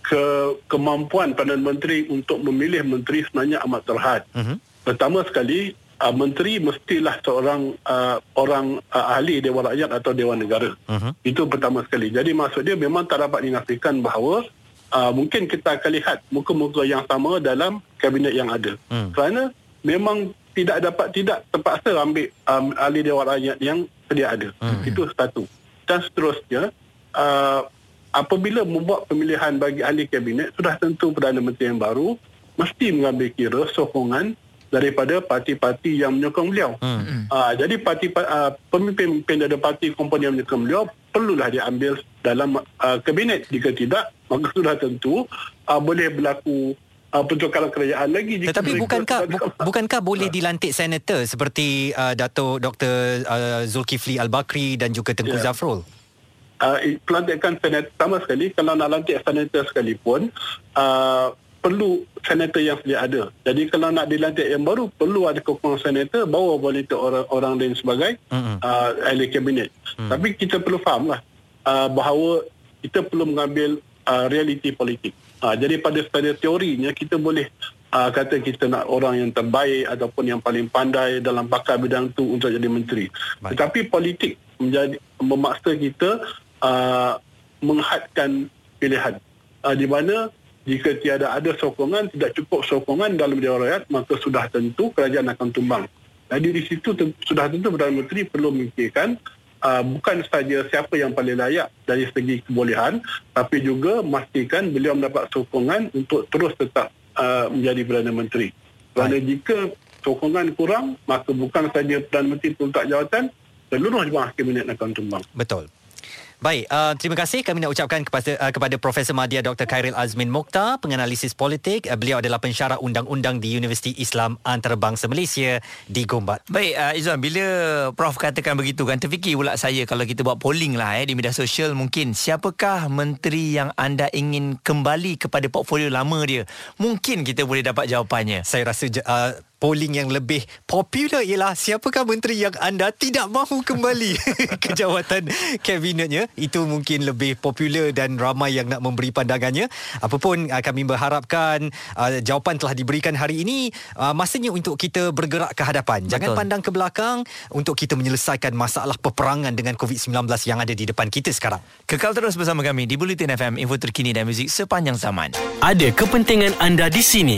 [SPEAKER 6] Ke, kemampuan Perdana Menteri untuk memilih menteri sebenarnya amat terhad. Uh-huh. Pertama sekali, uh, menteri mestilah seorang uh, orang uh, ahli Dewan Rakyat atau Dewan Negara. Uh-huh. Itu pertama sekali. Jadi maksud dia memang tak dapat dinafikan bahawa uh, mungkin kita akan lihat muka-muka yang sama dalam kabinet yang ada. Uh-huh. Kerana memang tidak dapat tidak terpaksa ambil um, ahli Dewan Rakyat yang sedia ada. Uh-huh. Itu satu. Dan seterusnya, uh, apabila membuat pemilihan bagi ahli kabinet sudah tentu Perdana Menteri yang baru mesti mengambil kira sokongan daripada parti-parti yang menyokong beliau. Hmm. Uh, jadi parti uh, pemimpin-pemimpin dari parti komponen yang menyokong beliau perlulah diambil dalam uh, kabinet. Jika tidak, maka sudah tentu uh, boleh berlaku uh, pertukaran kerajaan lagi.
[SPEAKER 2] Tetapi bukankah bu- bukankah boleh dilantik senator seperti uh, Dato Dr uh, Zulkifli Al-Bakri dan juga Tengku yeah. Zafrul?
[SPEAKER 6] Uh, pelantikan senator sama sekali kalau nak lantik senator sekalipun uh, perlu senator yang sedia ada. Jadi kalau nak dilantik yang baru perlu ada kekuatan senator bawa boleh tu orang orang lain sebagai uh-huh. uh, ahli kabinet. Uh-huh. Tapi kita perlu fahamlah uh, bahawa kita perlu mengambil uh, realiti politik. Uh, jadi pada pada teorinya kita boleh uh, kata kita nak orang yang terbaik ataupun yang paling pandai dalam bakal bidang tu untuk jadi menteri. Baik. Tetapi politik menjadi memaksa kita uh, menghadkan pilihan. Uh, di mana jika tiada ada sokongan tidak cukup sokongan dalam Dewan Rakyat maka sudah tentu kerajaan akan tumbang. Jadi di situ tentu, sudah tentu Perdana Menteri perlu memikirkan uh, bukan saja siapa yang paling layak dari segi kebolehan tapi juga memastikan beliau mendapat sokongan untuk terus tetap uh, menjadi Perdana Menteri. Kerana jika sokongan kurang maka bukan saja Perdana Menteri perlu tak jawatan seluruh jemaah kabinet akan tumbang.
[SPEAKER 2] Betul Baik, uh, terima kasih kami nak ucapkan kepada uh, kepada Profesor Madya Dr. Khairil Azmin Mokhtar, penganalisis politik. Uh, beliau adalah pensyarah undang-undang di Universiti Islam Antarabangsa Malaysia di Gombak.
[SPEAKER 3] Baik, uh, Izzuan, bila Prof katakan begitu kan, terfikir pula saya kalau kita buat polling lah eh, di media sosial, mungkin siapakah menteri yang anda ingin kembali kepada portfolio lama dia? Mungkin kita boleh dapat jawapannya.
[SPEAKER 2] Saya rasa... Uh, polling yang lebih popular ialah siapakah menteri yang anda tidak mahu kembali ke jawatan kabinetnya. Itu mungkin lebih popular dan ramai yang nak memberi pandangannya. Apapun uh, kami berharapkan uh, jawapan telah diberikan hari ini. Uh, masanya untuk kita bergerak ke hadapan. Jangan
[SPEAKER 3] Betul.
[SPEAKER 2] pandang ke belakang untuk kita menyelesaikan masalah peperangan dengan COVID-19 yang ada di depan kita sekarang.
[SPEAKER 3] Kekal terus bersama kami di Bulletin FM, info terkini dan muzik sepanjang zaman.
[SPEAKER 1] Ada kepentingan anda di sini